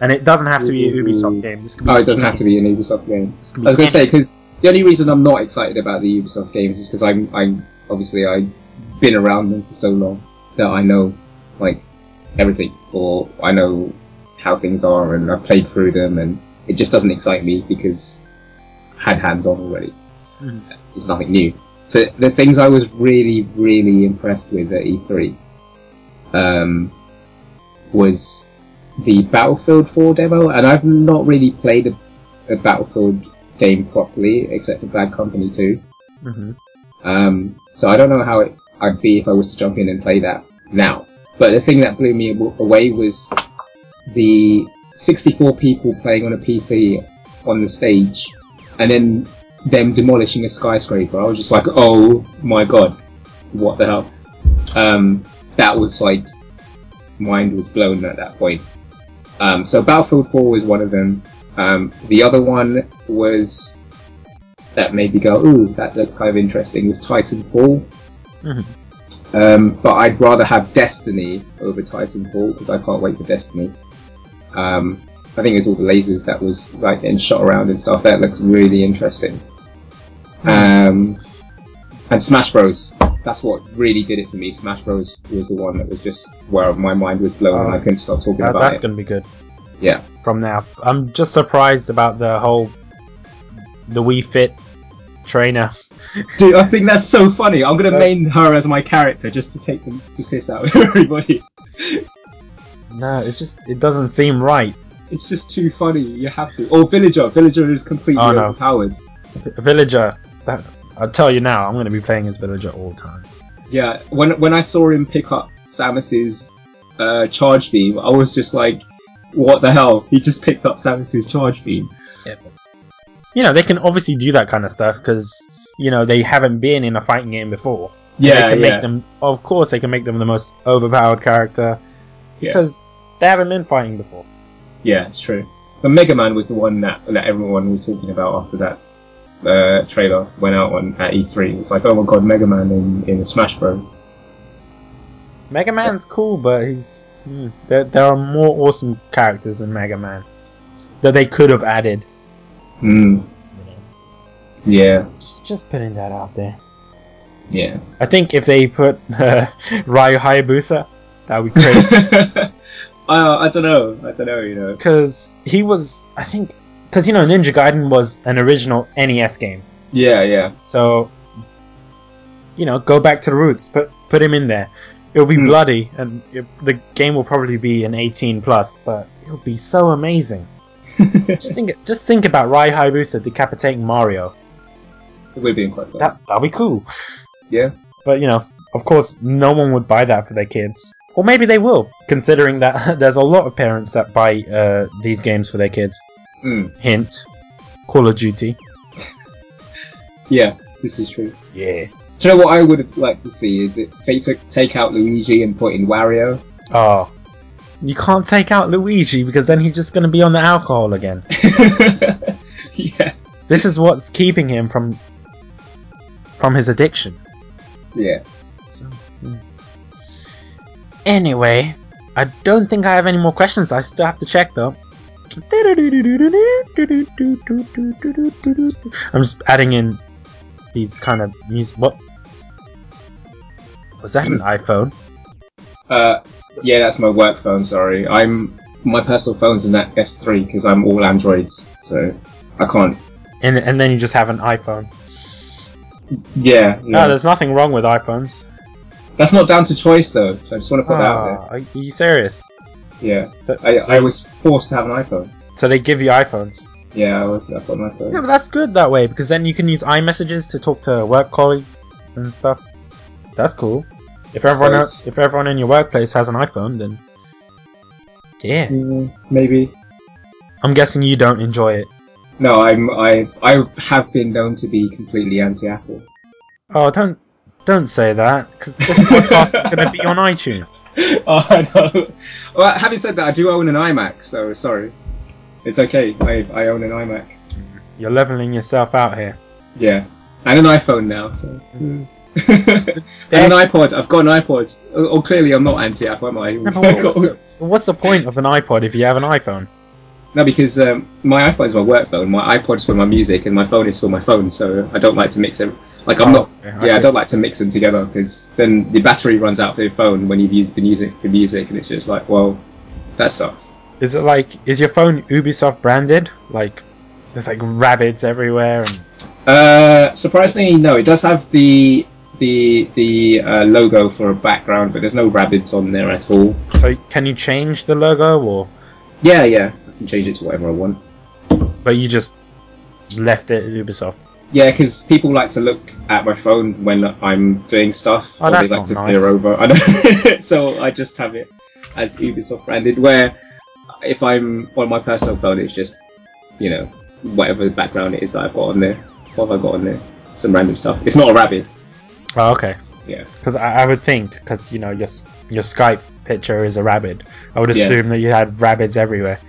And it doesn't have to be a Ubisoft game. This could be Oh, it doesn't have to be an Ubisoft game. This could be I was going to say because the only reason I'm not excited about the Ubisoft games is because I'm, I'm obviously I've been around them for so long that I know like everything, or I know how things are, and I've played through them, and it just doesn't excite me because I had hands on already. Mhm. It's nothing new. So the things I was really, really impressed with at E3 um, was the Battlefield 4 demo, and I've not really played a, a Battlefield game properly, except for Bad Company 2. Mhm. Um, so I don't know how it, I'd be if I was to jump in and play that now. But the thing that blew me away was the 64 people playing on a PC on the stage, and then them demolishing a skyscraper. I was just like, oh my god, what the hell? Um, that was like, mind was blown at that point. Um, so Battlefield 4 was one of them. Um, the other one was that made me go, ooh, that looks kind of interesting. Was Titanfall. Mhm. Um, but I'd rather have Destiny over Titanfall because I can't wait for Destiny. Um, I think it's all the lasers that was like getting shot around and stuff. That looks really interesting. Um, and Smash Bros. That's what really did it for me. Smash Bros. was the one that was just where my mind was blown and Oh. I couldn't stop talking That- about that's it. That's gonna be good. Yeah. From now, I'm just surprised about the whole the Wii Fit trainer. *laughs* Dude, I think that's so funny. I'm gonna Uh, main her as my character just to take the, the piss out of *laughs* everybody. No, it's just it doesn't seem right. It's just too funny. You have to. Or Villager. Villager is completely Oh, no. overpowered. Villager. That I'll tell you now. I'm gonna be playing as Villager all the time. Yeah. When when I saw him pick up Samus's uh, charge beam, I was just like, "What the hell? He just picked up Samus's charge beam." You know they can obviously do that kind of stuff because you know they haven't been in a fighting game before. Yeah, they can yeah, make them. Of course, they can make them the most overpowered character Yeah. because they haven't been fighting before. Yeah. It's true. But Mega Man was the one that that everyone was talking about after that uh, trailer went out on at E3. It's like, oh my god, Mega Man in in Smash Bros. Mega Man's cool, but he's hmm, there. There are more awesome characters than Mega Man that they could have added. Hmm. Yeah. just just putting that out there. Yeah. I think if they put *laughs* uh, Ryu Hayabusa, that would be great. *laughs* uh, I don't know. I don't know. You know. Because he was, I think, because you know, Ninja Gaiden was an original NES game. Yeah. Yeah. So, you know, go back to the roots. Put put him in there. It'll be Hmm. bloody, and it, the game will probably be an 18 plus, but it'll be so amazing. *laughs* just think, just think about Ryu Hayabusa decapitating Mario. It would be quite. That that'll be cool. Yeah. But you know, of course, no one would buy that for their kids. Or maybe they will, considering that *laughs* there's a lot of parents that buy uh, these games for their kids. Mm. Hint: Call of Duty. *laughs* Yeah. This is true. Yeah. Do you know what I would like to see is it they took take out Luigi and put in Wario. Oh, you can't take out Luigi because then he's just going to be on the alcohol again. *laughs* yeah. This is what's keeping him from from his addiction. Yeah. Anyway, I don't think I have any more questions. I still have to check though. I'm just adding in these kind of music. What? Was that an iPhone? Uh, yeah, that's my work phone. Sorry, I'm my personal phone's an S3 because I'm all Androids, so I can't. And and then you just have an iPhone. Yeah, No, yeah. there's nothing wrong with iPhones. That's not down to choice though. I just want to put that out there. are you serious? Yeah, So, I, so, I was forced to have an iPhone. so they give you iPhones. Yeah, I was. I've got an iPhone. Yeah, but that's good that way because then you can use iMessages to talk to work colleagues and stuff. That's cool. If everyone else, if everyone in your workplace has an iPhone, then yeah. Mm, maybe. I'm guessing you don't enjoy it. No, I'm. I. I have been known to be completely anti-Apple. Oh, don't don't say that because this podcast is going to be on *laughs* iTunes. oh, I know. Well, having said that, I do own an iMac, so sorry. It's okay. I I own an iMac. You're leveling yourself out here. Yeah, and an iPhone now. So. Mm. *laughs* and an iPod. I've got an iPod. Oh, oh, clearly I'm not anti-Apple, am I? No, what's, the, *laughs* what's the point of an iPod if you have an iPhone? No, because um, my iPhone is my work phone, my iPod's for my music, and my phone is for my phone. So I don't like to mix them. Like I'm Oh, not. okay, I yeah, I don't like to mix them together because then the battery runs out for your phone when you've used, been using it for music, and it's just like, well, that sucks. Is it like is your phone Ubisoft branded? Like there's like rabbits everywhere and Uh, surprisingly, no. It does have the the the uh, logo for a background, but there's no rabbits on there at all. so can you change the logo or Yeah, yeah. I can change it to whatever I want. but you just left it at Ubisoft? Yeah, because people like to look at my phone when I'm doing stuff. Oh, or that's they like not to nice. peer over. I know. *laughs* so I just have it as Ubisoft branded. Where if I'm on my personal phone, it's just you know whatever background it is that I've got on there. What have I got on there? Some random stuff. It's not a rabbit. Oh, okay. Yeah. Because I, I would think because you know your your Skype picture is a rabbit. I would Yeah. assume that you had rabbits everywhere.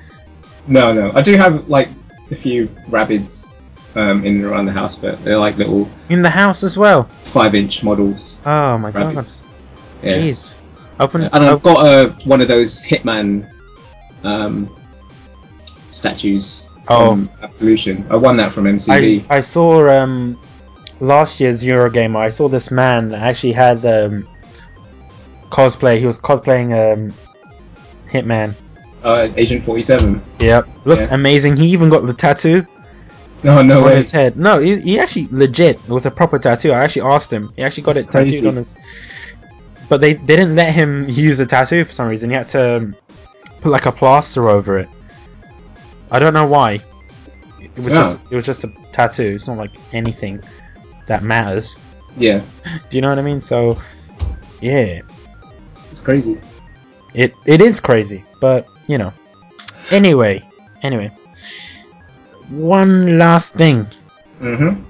No, no. I do have like a few rabbits um, in and around the house, but they're like little In the house as well. five-inch models. Oh my god. Yeah. Jeez. Open. And I've got uh, one of those Hitman um, statues from Absolution. I won that from I, MCB. I saw um, last year's Eurogamer. I saw this man that actually had um, cosplay. He was cosplaying um, Hitman. Uh, Agent 47. Yep, looks Yeah. amazing. He even got the tattoo No, no on way. his head. No, he, he actually legit. It was a proper tattoo. I actually asked him. He actually got That's it tattooed crazy. on his. But they, they didn't let him use the tattoo for some reason. He had to um, put like a plaster over it. I don't know why. It was Oh. just it was just a tattoo. It's not like anything that matters. Yeah, Do you know what I mean? So, yeah, it's crazy. it it is crazy, but you know. Anyway, anyway, one last thing. Mm-hmm.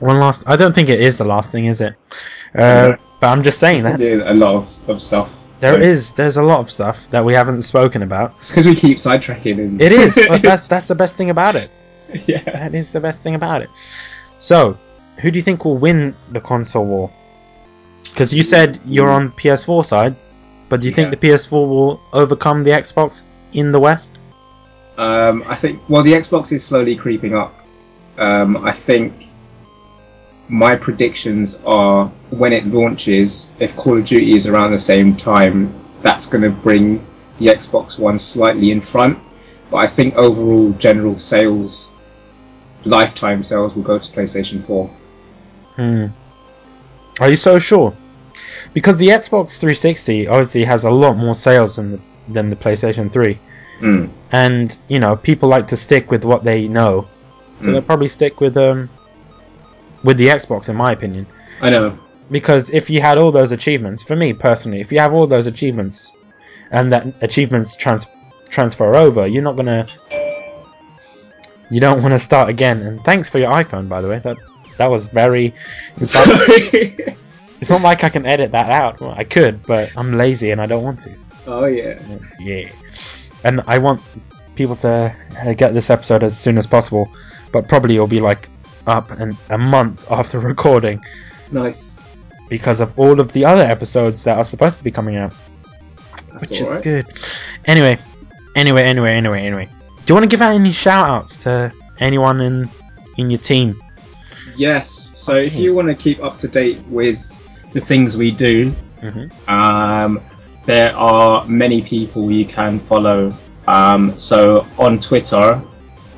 One last. I don't think it is the last thing, is it? Uh, No. But I'm just saying that a lot of, of stuff. there So- is. There's a lot of stuff that we haven't spoken about. It's because we keep sidetracking. And It is, but *laughs* that's that's the best thing about it. *laughs* yeah. That is the best thing about it. So, who do you think will win the console war? Because you said you're on PS4 side, but do you think the PS4 will overcome the Xbox in the West? Um, I think. Well, the Xbox is slowly creeping up. Um, I think my predictions are when it launches, if Call of Duty is around the same time, that's going to bring the Xbox One slightly in front. But I think overall general sales, lifetime sales, will go to PlayStation 4. Hmm. Are you so sure? Because the Xbox 360 obviously has a lot more sales than the, than the PlayStation 3, Mm. and you know people like to stick with what they know, so Mm. they'll probably stick with um with the Xbox, in my opinion. I know. Because if you had all those achievements, for me personally, if you have all those achievements, and that achievements trans- transfer over, you're not gonna. You don't want to start again. And thanks for your iPhone, by the way. That that was very. Sorry. it's not like I can edit that out. Well, I could, but I'm lazy and I don't want to. Oh yeah. Yeah. And I want people to uh, get this episode as soon as possible, but probably it'll be like up and a month after *laughs* recording Nice. because of all of the other episodes that are supposed to be coming out, That's which is alright. good. Anyway, anyway, anyway, anyway, anyway. Do you want to give out any shout outs to anyone in in your team? Yes. So if you want to keep up to date with the things we do, Mhm. Um, there are many people you can follow. Um, so on Twitter,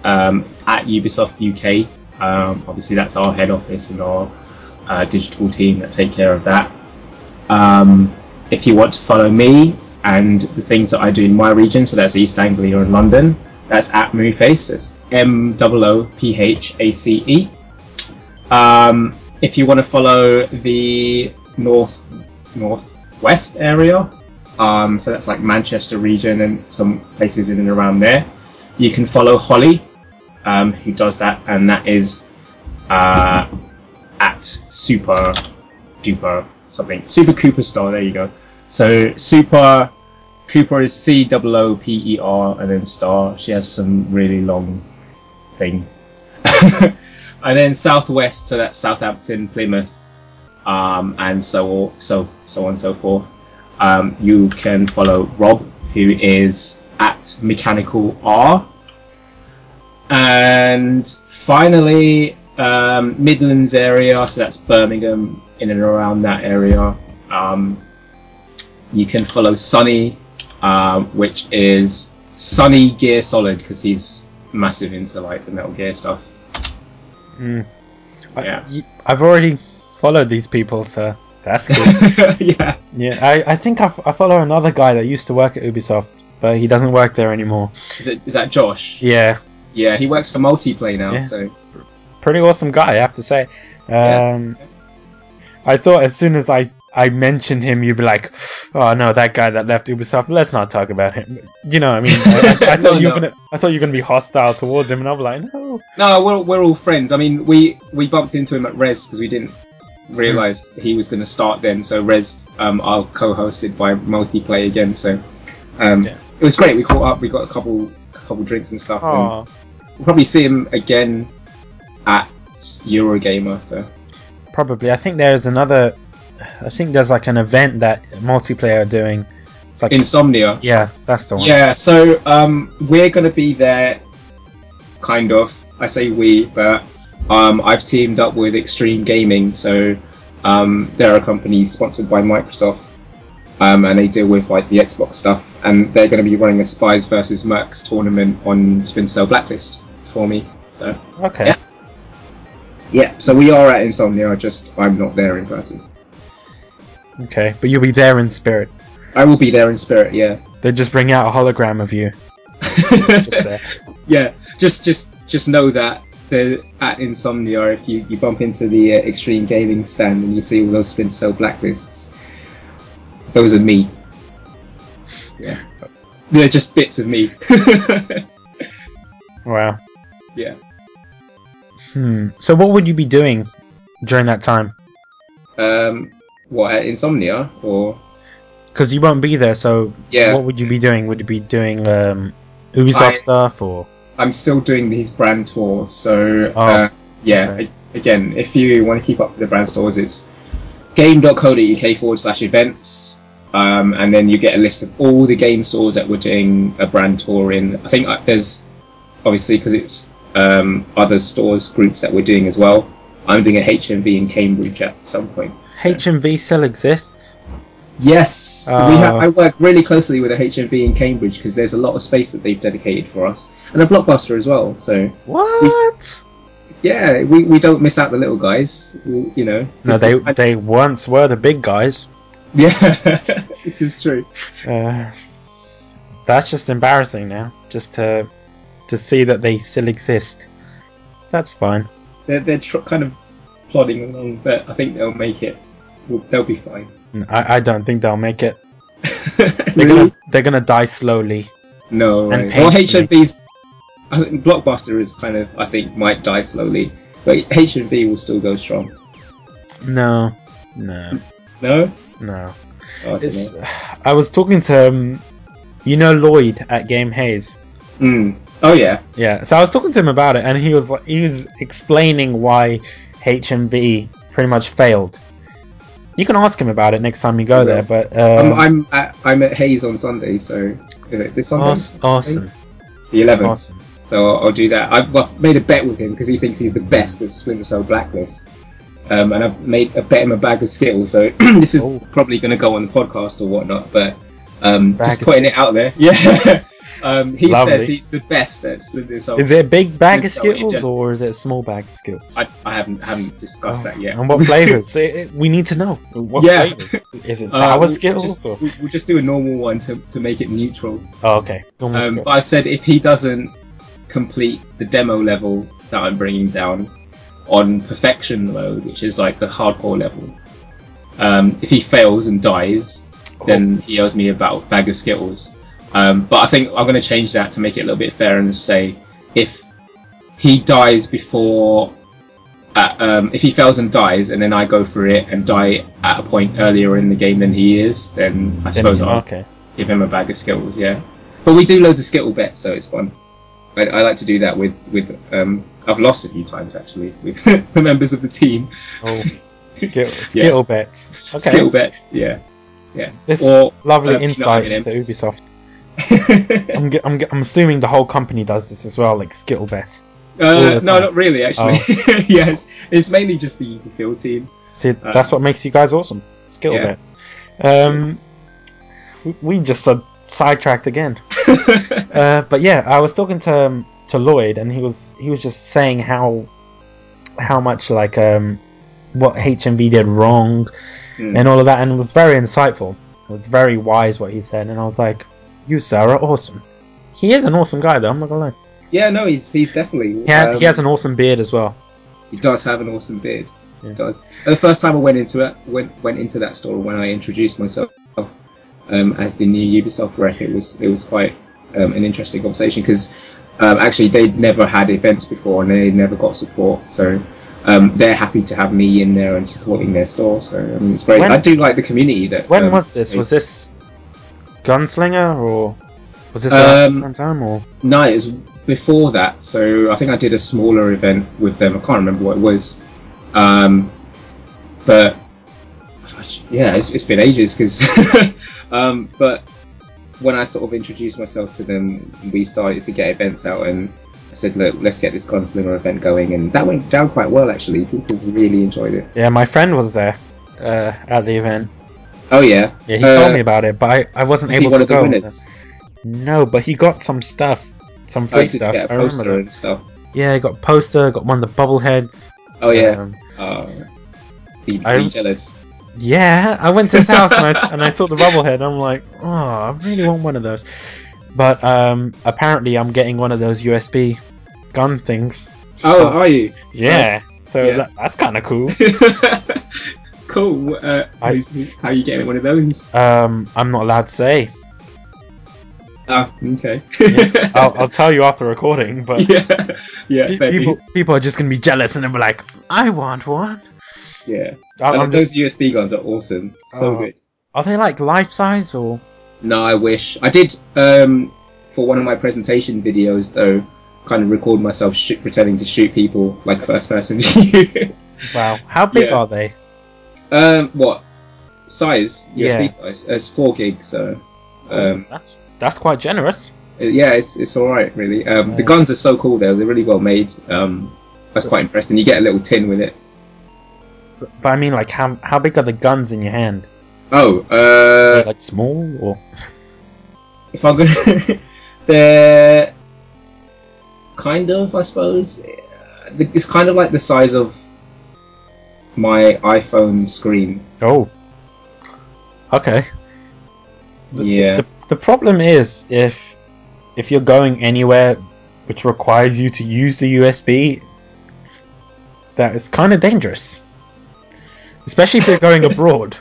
um, at Ubisoft UK, um, obviously that's our head office and our uh, digital team that take care of that. Um, if you want to follow me and the things that I do in my region, so that's East Anglia and London, that's at Moophace. It's M O O P H A C E. Um, if you want to follow the north northwest area, um, so that's like Manchester region and some places in and around there, you can follow Holly, um, who does that, and that is uh, at Super Duper something Super Cooper Star. There you go. So Super Cooper is C O O P E R and then Star. She has some really long thing. *laughs* and then Southwest, so that's Southampton, Plymouth, um, and so so so on and so forth. Um, you can follow Rob, who is at Mechanical R. And finally, um, Midlands area, so that's Birmingham, in and around that area. Um, you can follow Sunny, um, which is Sunny Gear Solid, because he's massive into like the Metal Gear stuff. Mm. I- Yeah. y- I've already followed these people, so that's *laughs* good. yeah. yeah, I, I think I, f- I follow another guy that used to work at Ubisoft, but he doesn't work there anymore. Is it is that Josh? Yeah, Yeah, he works for Multiplay now, Yeah. so pretty awesome guy, I have to say. Um, I thought as soon as I I mentioned him, you'd be like, "Oh no, that guy that left Ubisoft. Let's not talk about him." You know, I mean, I, I, I *laughs* thought No, you were no. gonna, I thought you were gonna be hostile towards him, and I'm like, "No." No, we're, we're all friends. I mean, we, we bumped into him at Rezzed because we didn't realize he was going to start then. So Rezzed, um, are co-hosted by Multiplay again. So um, Yeah. it was great. We caught up. We got a couple couple drinks and stuff. And we'll probably see him again at Eurogamer. So Probably. I think there's another. I think there's like an event that Multiplay are doing. It's like Insomnia. yeah, that's the one. Yeah, so um, we're going to be there, kind of. I say we, but um, I've teamed up with Extreme Gaming, so um, they're a company sponsored by Microsoft, um, and they deal with like the Xbox stuff, and they're going to be running a Spies versus Mercs tournament on Splinter Cell Blacklist for me. So Okay. Yeah. yeah, so we are at Insomnia. I just I'm not there in person. Okay. But you'll be there in spirit. I will be there in spirit. Yeah. They just bring out a hologram of you *laughs* just there. yeah, just just just know that the at Insomnia, if you, you bump into the uh, Extreme Gaming stand and you see all those Splinter Cell blacklists, those are me. Yeah, they're just bits of me. *laughs* Wow. yeah. Hmm. So what would you be doing during that time? Um, what at Insomnia or Because you won't be there. So yeah, what would you be doing? Would you be doing um, Ubisoft I- stuff or? I'm still doing these brand tours. So Oh, uh, yeah, okay. again, if you want to keep up to the brand stores, it's game.co.uk forward slash events. Um, and then you get a list of all the game stores that we're doing a brand tour in. I think uh, there's obviously because it's um, other stores groups that we're doing as well. I'm doing a HMV in Cambridge at some point. So- HMV still exists. Yes, Oh. we have. I work really closely with a HMV in Cambridge because there's a lot of space that they've dedicated for us, and a blockbuster as well. So What? yeah, we, we don't miss out the little guys. We- you know. No, they is- they once were the big guys. *laughs* yeah, *laughs* this is true. Uh, that's just embarrassing now. Just to to see that they still exist. That's fine. They're they're tr- kind of plodding along, but I think they'll make it. Well, they'll be fine. I, I don't think they'll make it. *laughs* They're really? gonna they're gonna die slowly. No. Right. Well. HMV's. I think Blockbuster is kind of. I think might die slowly, but HMV will still go strong. No, no, No. no. Oh, I It's. I was talking to um, you know Lloyd at Game Hayes. Mm. Oh yeah. Yeah, so I was talking to him about it, and he was like, he was explaining why HMV pretty much failed. You can ask him about it next time you go there, but I'm, um, I'm at I'm at Hayes on Sunday, so is it this Sunday? awesome, awesome, The 11th. awesome. So I'll, I'll do that. I've, I've made a bet with him because he thinks he's the best at Splinter Cell Blacklist. um, and I've made a bet him a bag of Skittles. So *clears throat* this is Oh. probably going to go on the podcast or whatnot. But um, just putting it out there. *laughs* Yeah. Um, he Lovely. says he's the best at Cell. Is it a big bag of Skittles or is it a small bag of Skittles? I, I haven't haven't discussed that yet. And what *laughs* flavors? We need to know. What Yeah. flavors? Is it Uh, *laughs* sour we'll Skittles Just, or? we'll, just do a normal one to, to make it neutral. Oh, okay. Um, but I said if he doesn't complete the demo level that I'm bringing down on perfection mode, which is like the hardcore level, um, if he fails and dies, then he owes me a bag of Skittles. Um, but I think I'm going to change that to make it a little bit fair and say if he dies before. Uh, um, if he fails and dies, and then I go for it and die at a point earlier in the game than he is, then I suppose I'll okay. give him a bag of Skittles, yeah. But we do loads of Skittle bets, so it's fun. I, I like to do that with with. Um, I've lost a few times actually *laughs* with the members of the team. Oh, *laughs* Skittle, Skittle bets. Okay. Skittle bets, yeah, yeah. This Or lovely uh, insight into Ubisoft. I'm, I'm, I'm assuming the whole company does this as well, like Skittle bet. Uh, no, not really. Actually, *laughs* yes, it's mainly just the, the field team. See, that's what makes you guys awesome. Skittle Uh, yeah. bets. Um, we, we just uh, sidetracked again. *laughs* Uh, but yeah, I was talking to um, to Lloyd, and he was he was just saying how how much like um what HMV did wrong Hmm. and all of that, and it was very insightful. It was very wise what he said, and I was like, "You, Sarah, awesome." He is an awesome guy, though. I'm not gonna lie. yeah, no, he's he's definitely. He, had, um, he has an awesome beard as well. He does have an awesome beard. Yeah. He does. And the first time I went into it, went went into that store when I introduced myself um, as the new Ubisoft rep, it was it was quite um, an interesting conversation because um, actually they'd never had events before and they never got support, so. Um, they're happy to have me in there and supporting their store, so it's great. When- I do like the community that. When um, was this? Was this Gunslinger or was this Um, the same time or? No, it was before that. So I think I did a smaller event with them. I can't remember what it was. Um, but yeah, it's, it's been ages because. *laughs* um, but when I sort of introduced myself to them, we started to get events out, and I said, "Look, let's get this Gunslinger event going," and that went down quite well actually. People really enjoyed it. Yeah, my friend was there uh, at the event. Oh yeah, Yeah, he Uh, told me about it, but I, I wasn't able to go. No, but he got some stuff, some free did stuff. a I remember and stuff. Yeah, he got a poster, got one of the bobbleheads. Oh yeah, Um, uh, be, I- be jealous. yeah, I went to his house and I, and I saw the *laughs* bobblehead. I'm like, oh, I really want one of those. But um, apparently, I'm getting one of those USB gun things. Oh, are you? yeah. So Yeah. That, that's kind of cool. *laughs* cool. Uh, I- how are you getting one of those? Um, I'm not allowed to say. Ah, okay. Yeah, I'll, *laughs* I'll tell you after recording, but yeah, yeah, pe- people dues. people are just gonna be jealous and they'll be like, I want one. yeah. I- And I'm those just, USB guns are awesome. So Oh. good. are they like life size or? No, I wish I did. Um, for one of my presentation videos, though, kind of record myself shoot, pretending to shoot people like first person view. *laughs* Wow, how big Yeah. are they? Um, what size? USB Yeah. size? It's four gig, so. Um, that's that's quite generous. yeah, it's it's all right, really. Um, the guns are so cool, though. They're really well made. Um, that's quite and you get a little tin with it. But, but I mean, like, how how big are the guns in your hand? Oh, uh, like small or? if I'm gonna, *laughs* they're kind of, I suppose. uh, It's kind of like the size of my iPhone screen. Oh. Okay. The, Yeah. The, the problem is if if you're going anywhere which requires you to use the USB, that is kind of dangerous. Especially if you're going *laughs* abroad.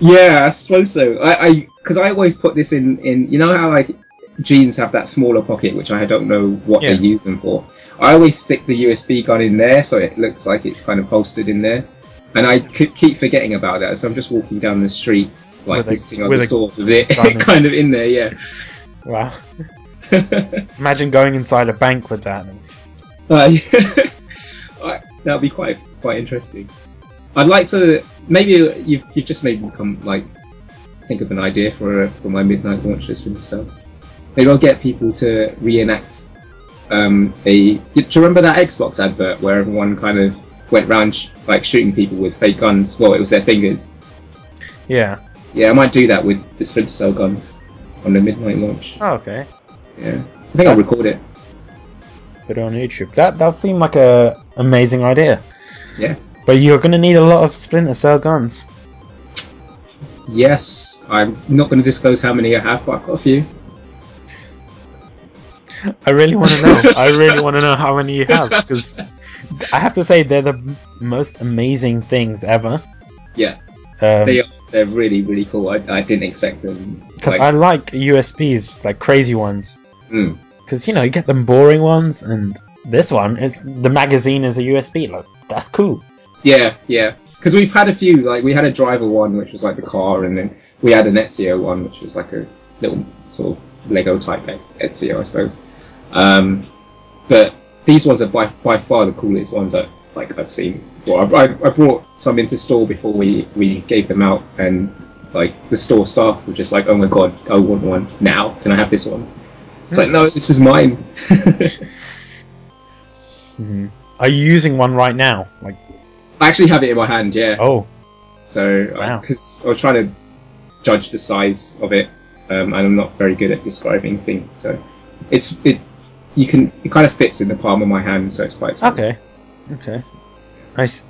Yeah, I suppose so. I, I, because I always put this in, in, you know how like jeans have that smaller pocket, which I don't know what they use them for. I always stick the USB gun in there, so it looks like it's kind of holstered in there. And I c- keep forgetting about that, so I'm just walking down the street, like With a- visiting other a stores with it, *laughs* kind of in there. Yeah. Wow. *laughs* Imagine going inside a bank with that. Uh, *laughs* that'd be quite quite interesting. I'd like to maybe you've you've just made me come like think of an idea for for my midnight launch list for myself. Maybe I'll get people to reenact um, a. Do you remember that Xbox advert where everyone kind of went round sh- like shooting people with fake guns. Well, it was their fingers. Yeah. Yeah, I might do that with the Splinter Cell guns on the midnight launch. Oh, okay. Yeah, I think I'll record it. Put it on YouTube. That that seemed like a amazing idea. Yeah. But you're gonna need a lot of Splinter Cell guns. Yes, I'm not going to disclose how many I have, but I've got a few. I really want to know. *laughs* I really want to know how many you have because I have to say they're the most amazing things ever. Yeah, Um, they are. They're really, really cool. I, I didn't expect them. Because I like USBs, like crazy ones. Mm. Because you know you get them boring ones, and this one is the magazine is a USB. Like that's cool. Yeah, yeah. Because we've had a few. Like we had a driver one, which was like the car, and then we had an Ezio one, which was like a little sort of Lego type Ez- Ezio, I suppose. Um, but these ones are by by far the coolest ones that like I've seen before. I, I, I brought some into store before we we gave them out, and like the store staff were just like, "Oh my god, I want one now. Can I have this one?" It's like, no, this is mine. *laughs* hmm Are you using one right now? Like I actually have it in my hand. Yeah. oh, So, Wow. because I was trying to judge the size of it, um, and I'm not very good at describing things, so it's it's you can it kind of fits in the palm of my hand, so it's quite small. okay, okay. I, s-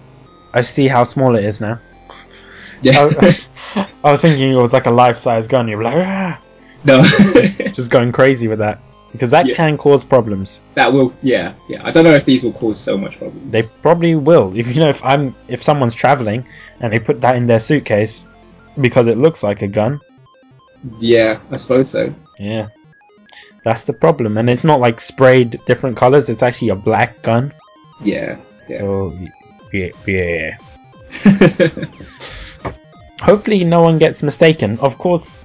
I see how small it is now. Yeah. I, *laughs* I was thinking it was like a life-size gun. You're like ah, no, *laughs* just going crazy with that because that Yeah. can cause problems. that will. Yeah, yeah. I don't know if these will cause so much problems. They probably will. If you know, if I'm if someone's traveling and they put that in their suitcase because it looks like a gun, Yeah, I suppose so. yeah, that's the problem. And it's not like sprayed different colors. It's actually a black gun. Yeah. Yeah. So yeah, yeah. *laughs* Hopefully, no one gets mistaken. Of course,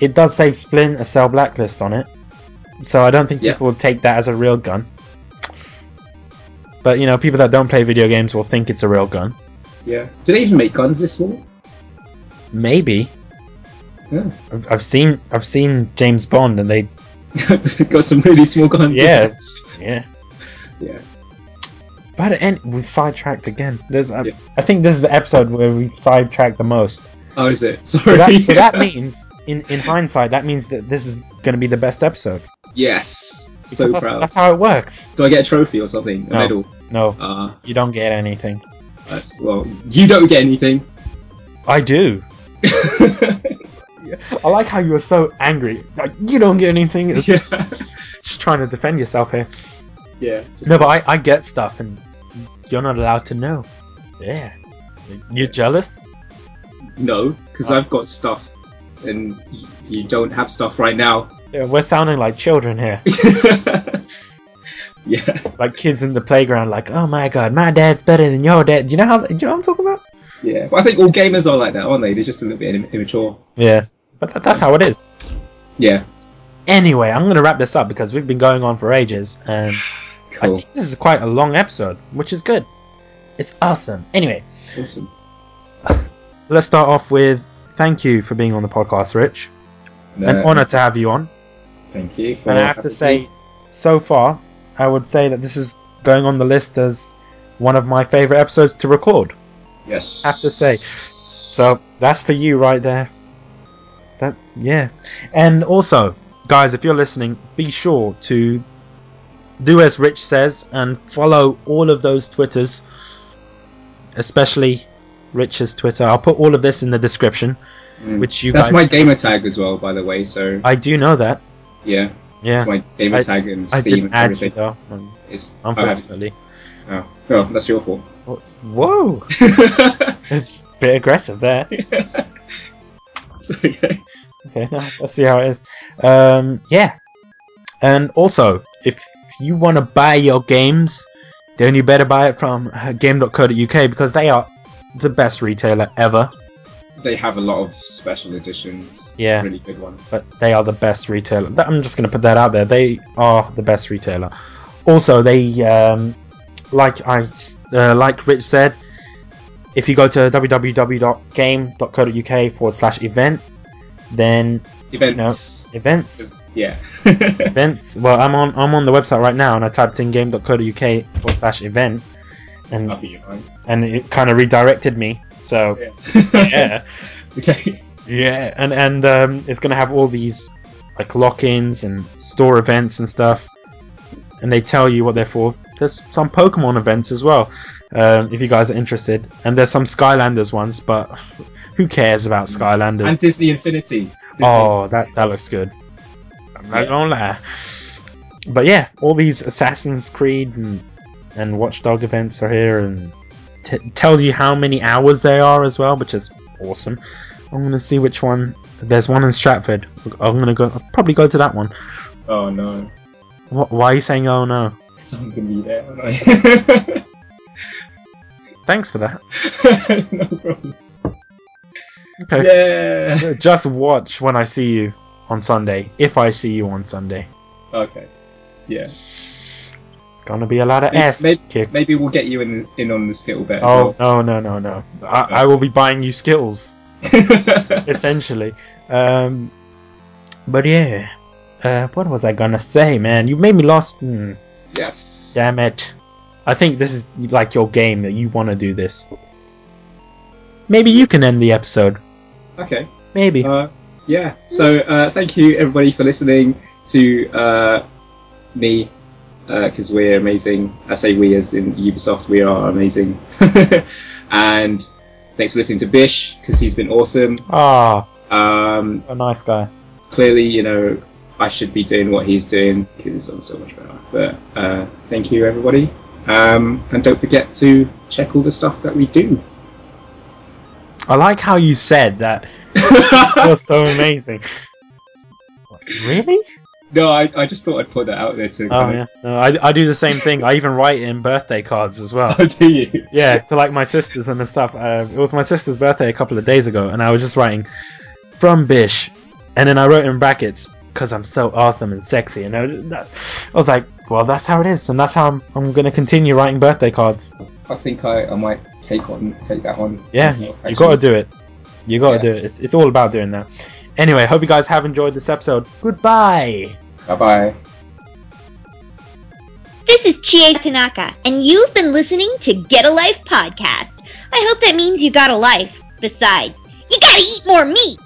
it does say Splinter Cell Blacklist on it, so I don't think Yeah. people will take that as a real gun. But you know, people that don't play video games will think it's a real gun. yeah. Do they even make guns this small? Maybe Yeah. I've, I've seen I've seen James Bond, and they *laughs* Got some really small guns. yeah yeah. Yeah. But and we've sidetracked again. There's I Yeah. I think this is the episode where we've sidetracked the most. Oh, is it? Sorry. So that so that *laughs* means in in hindsight that means that this is going to be the best episode. yes. Because So that's, proud. that's how it works. Do I get a trophy or something? A No. medal? No, Uh, you don't get anything. that's well. You don't get anything. I do. *laughs* I like how you were so angry. Like you don't get anything. It's yeah. *laughs* Just trying to defend yourself here. Yeah. Just, No, but I, I get stuff and you're not allowed to know. Yeah. You're jealous? no, because oh. I've got stuff, and you don't have stuff right now. Yeah, we're sounding like children here. *laughs* yeah. Like kids in the playground, like, oh my god, my dad's better than your dad. Do you know how? Do you know what I'm talking about? Yeah. But I think all gamers are like that, aren't they? They're just a little bit immature. Yeah. But that, that's how it is. Yeah. Anyway, I'm going to wrap this up because we've been going on for ages, and I *sighs* think this is quite a long episode, which is good. It's awesome. Anyway, Awesome. *sighs* let's start off with thank you for being on the podcast, Rich. An Uh, honor to have you on. Thank you. And I have to say, me. so far, I would say that this is going on the list as one of my favorite episodes to record. yes. I have to say. So that's for you right there. That yeah. And also, guys, if you're listening, be sure to do as Rich says and follow all of those Twitters, especially Rich's Twitter. I'll put all of this in the description, Mm. which you That's guys. my gamer tag as well, by the way. So I do know that. yeah, Yeah. it's my gamer I- tag and I Steam and you everything. though, um, It's unfortunately. Oh, well, that's your fault. Whoa, *laughs* it's a bit aggressive there. *laughs* *laughs* Okay. Okay, *laughs* no, let's see how it is. Um, yeah, and also if you want to buy your games, then you better buy it from uh, Game.co.uk because they are the best retailer ever. They have a lot of special editions. Yeah. Really good ones. But they are the best retailer. I'm just gonna put that out there. They are the best retailer. Also, they um, like I uh, like Rich said, if you go to www.game.co.uk forward slash event, then Events. events Yeah. *laughs* events. Well, I'm on I'm on the website right now, and I typed in game.co.uk forward slash event, and I'll be your mind. and it kind of redirected me. So Yeah. yeah, *laughs* okay. yeah, and and um, it's gonna have all these like lock-ins and store events and stuff, and they tell you what they're for. There's some Pokemon events as well, um, if you guys are interested, and there's some Skylanders ones, but who cares about Skylanders? And Disney Infinity. Disney Oh, that that looks good. I'm not Yeah. gonna lie. But yeah, all these Assassin's Creed and and Watch Dogs events are here, and t- tells you how many hours they are as well, which is awesome. I'm gonna see which one. There's one in Stratford. I'm gonna go. I'll probably go to that one. Oh no. Wh- Why are you saying oh no? So I'm gonna be there? *laughs* Thanks for that. *laughs* no problem. Okay. Yeah. Just watch when I see you on Sunday. If I see you on Sunday, Okay. Yeah. it's gonna be a lot of Maybe- ass maybe- kicked. Maybe we'll get you in in on the skittle bet as Oh no no no no! I, I will be buying you skills *laughs* essentially. Um, but yeah, uh, what was I gonna say, man? You made me lost. Hmm, yes. damn it! I think this is like your game that you want to do this. Maybe you can end the episode. Okay. Maybe. Uh, yeah. So uh, thank you everybody for listening to uh, me because we're amazing. I say we as in Ubisoft. We are amazing. *laughs* and thanks for listening to Bish because he's been awesome. Ah, Um, a nice guy. clearly, you know, I should be doing what he's doing because I'm so much better. But uh, thank you, everybody. Um, and don't forget to check all the stuff that we do. I like how you said that. *laughs* It was so amazing. Really? no, I, I just thought I'd put that out there too. Oh yeah. No, I, I do the same thing. I even write in birthday cards as well. *laughs* Oh, do you? Yeah, to like my sisters and the stuff. Uh, it was my sister's birthday a couple of days ago, and I was just writing from Bish, and then I wrote in brackets because I'm so awesome and sexy, and I was, that, I was like, well, that's how it is, and that's how I'm, I'm gonna continue writing birthday cards. I think I, I might take on take that one. Yeah, myself, you gotta do it. You gotta Yeah. do it. It's, it's all about doing that. Anyway, hope you guys have enjoyed this episode. Goodbye. Bye bye. This is Chie Tanaka, and you've been listening to Get a Life podcast. I hope that means you got a life. Besides, you gotta eat more meat.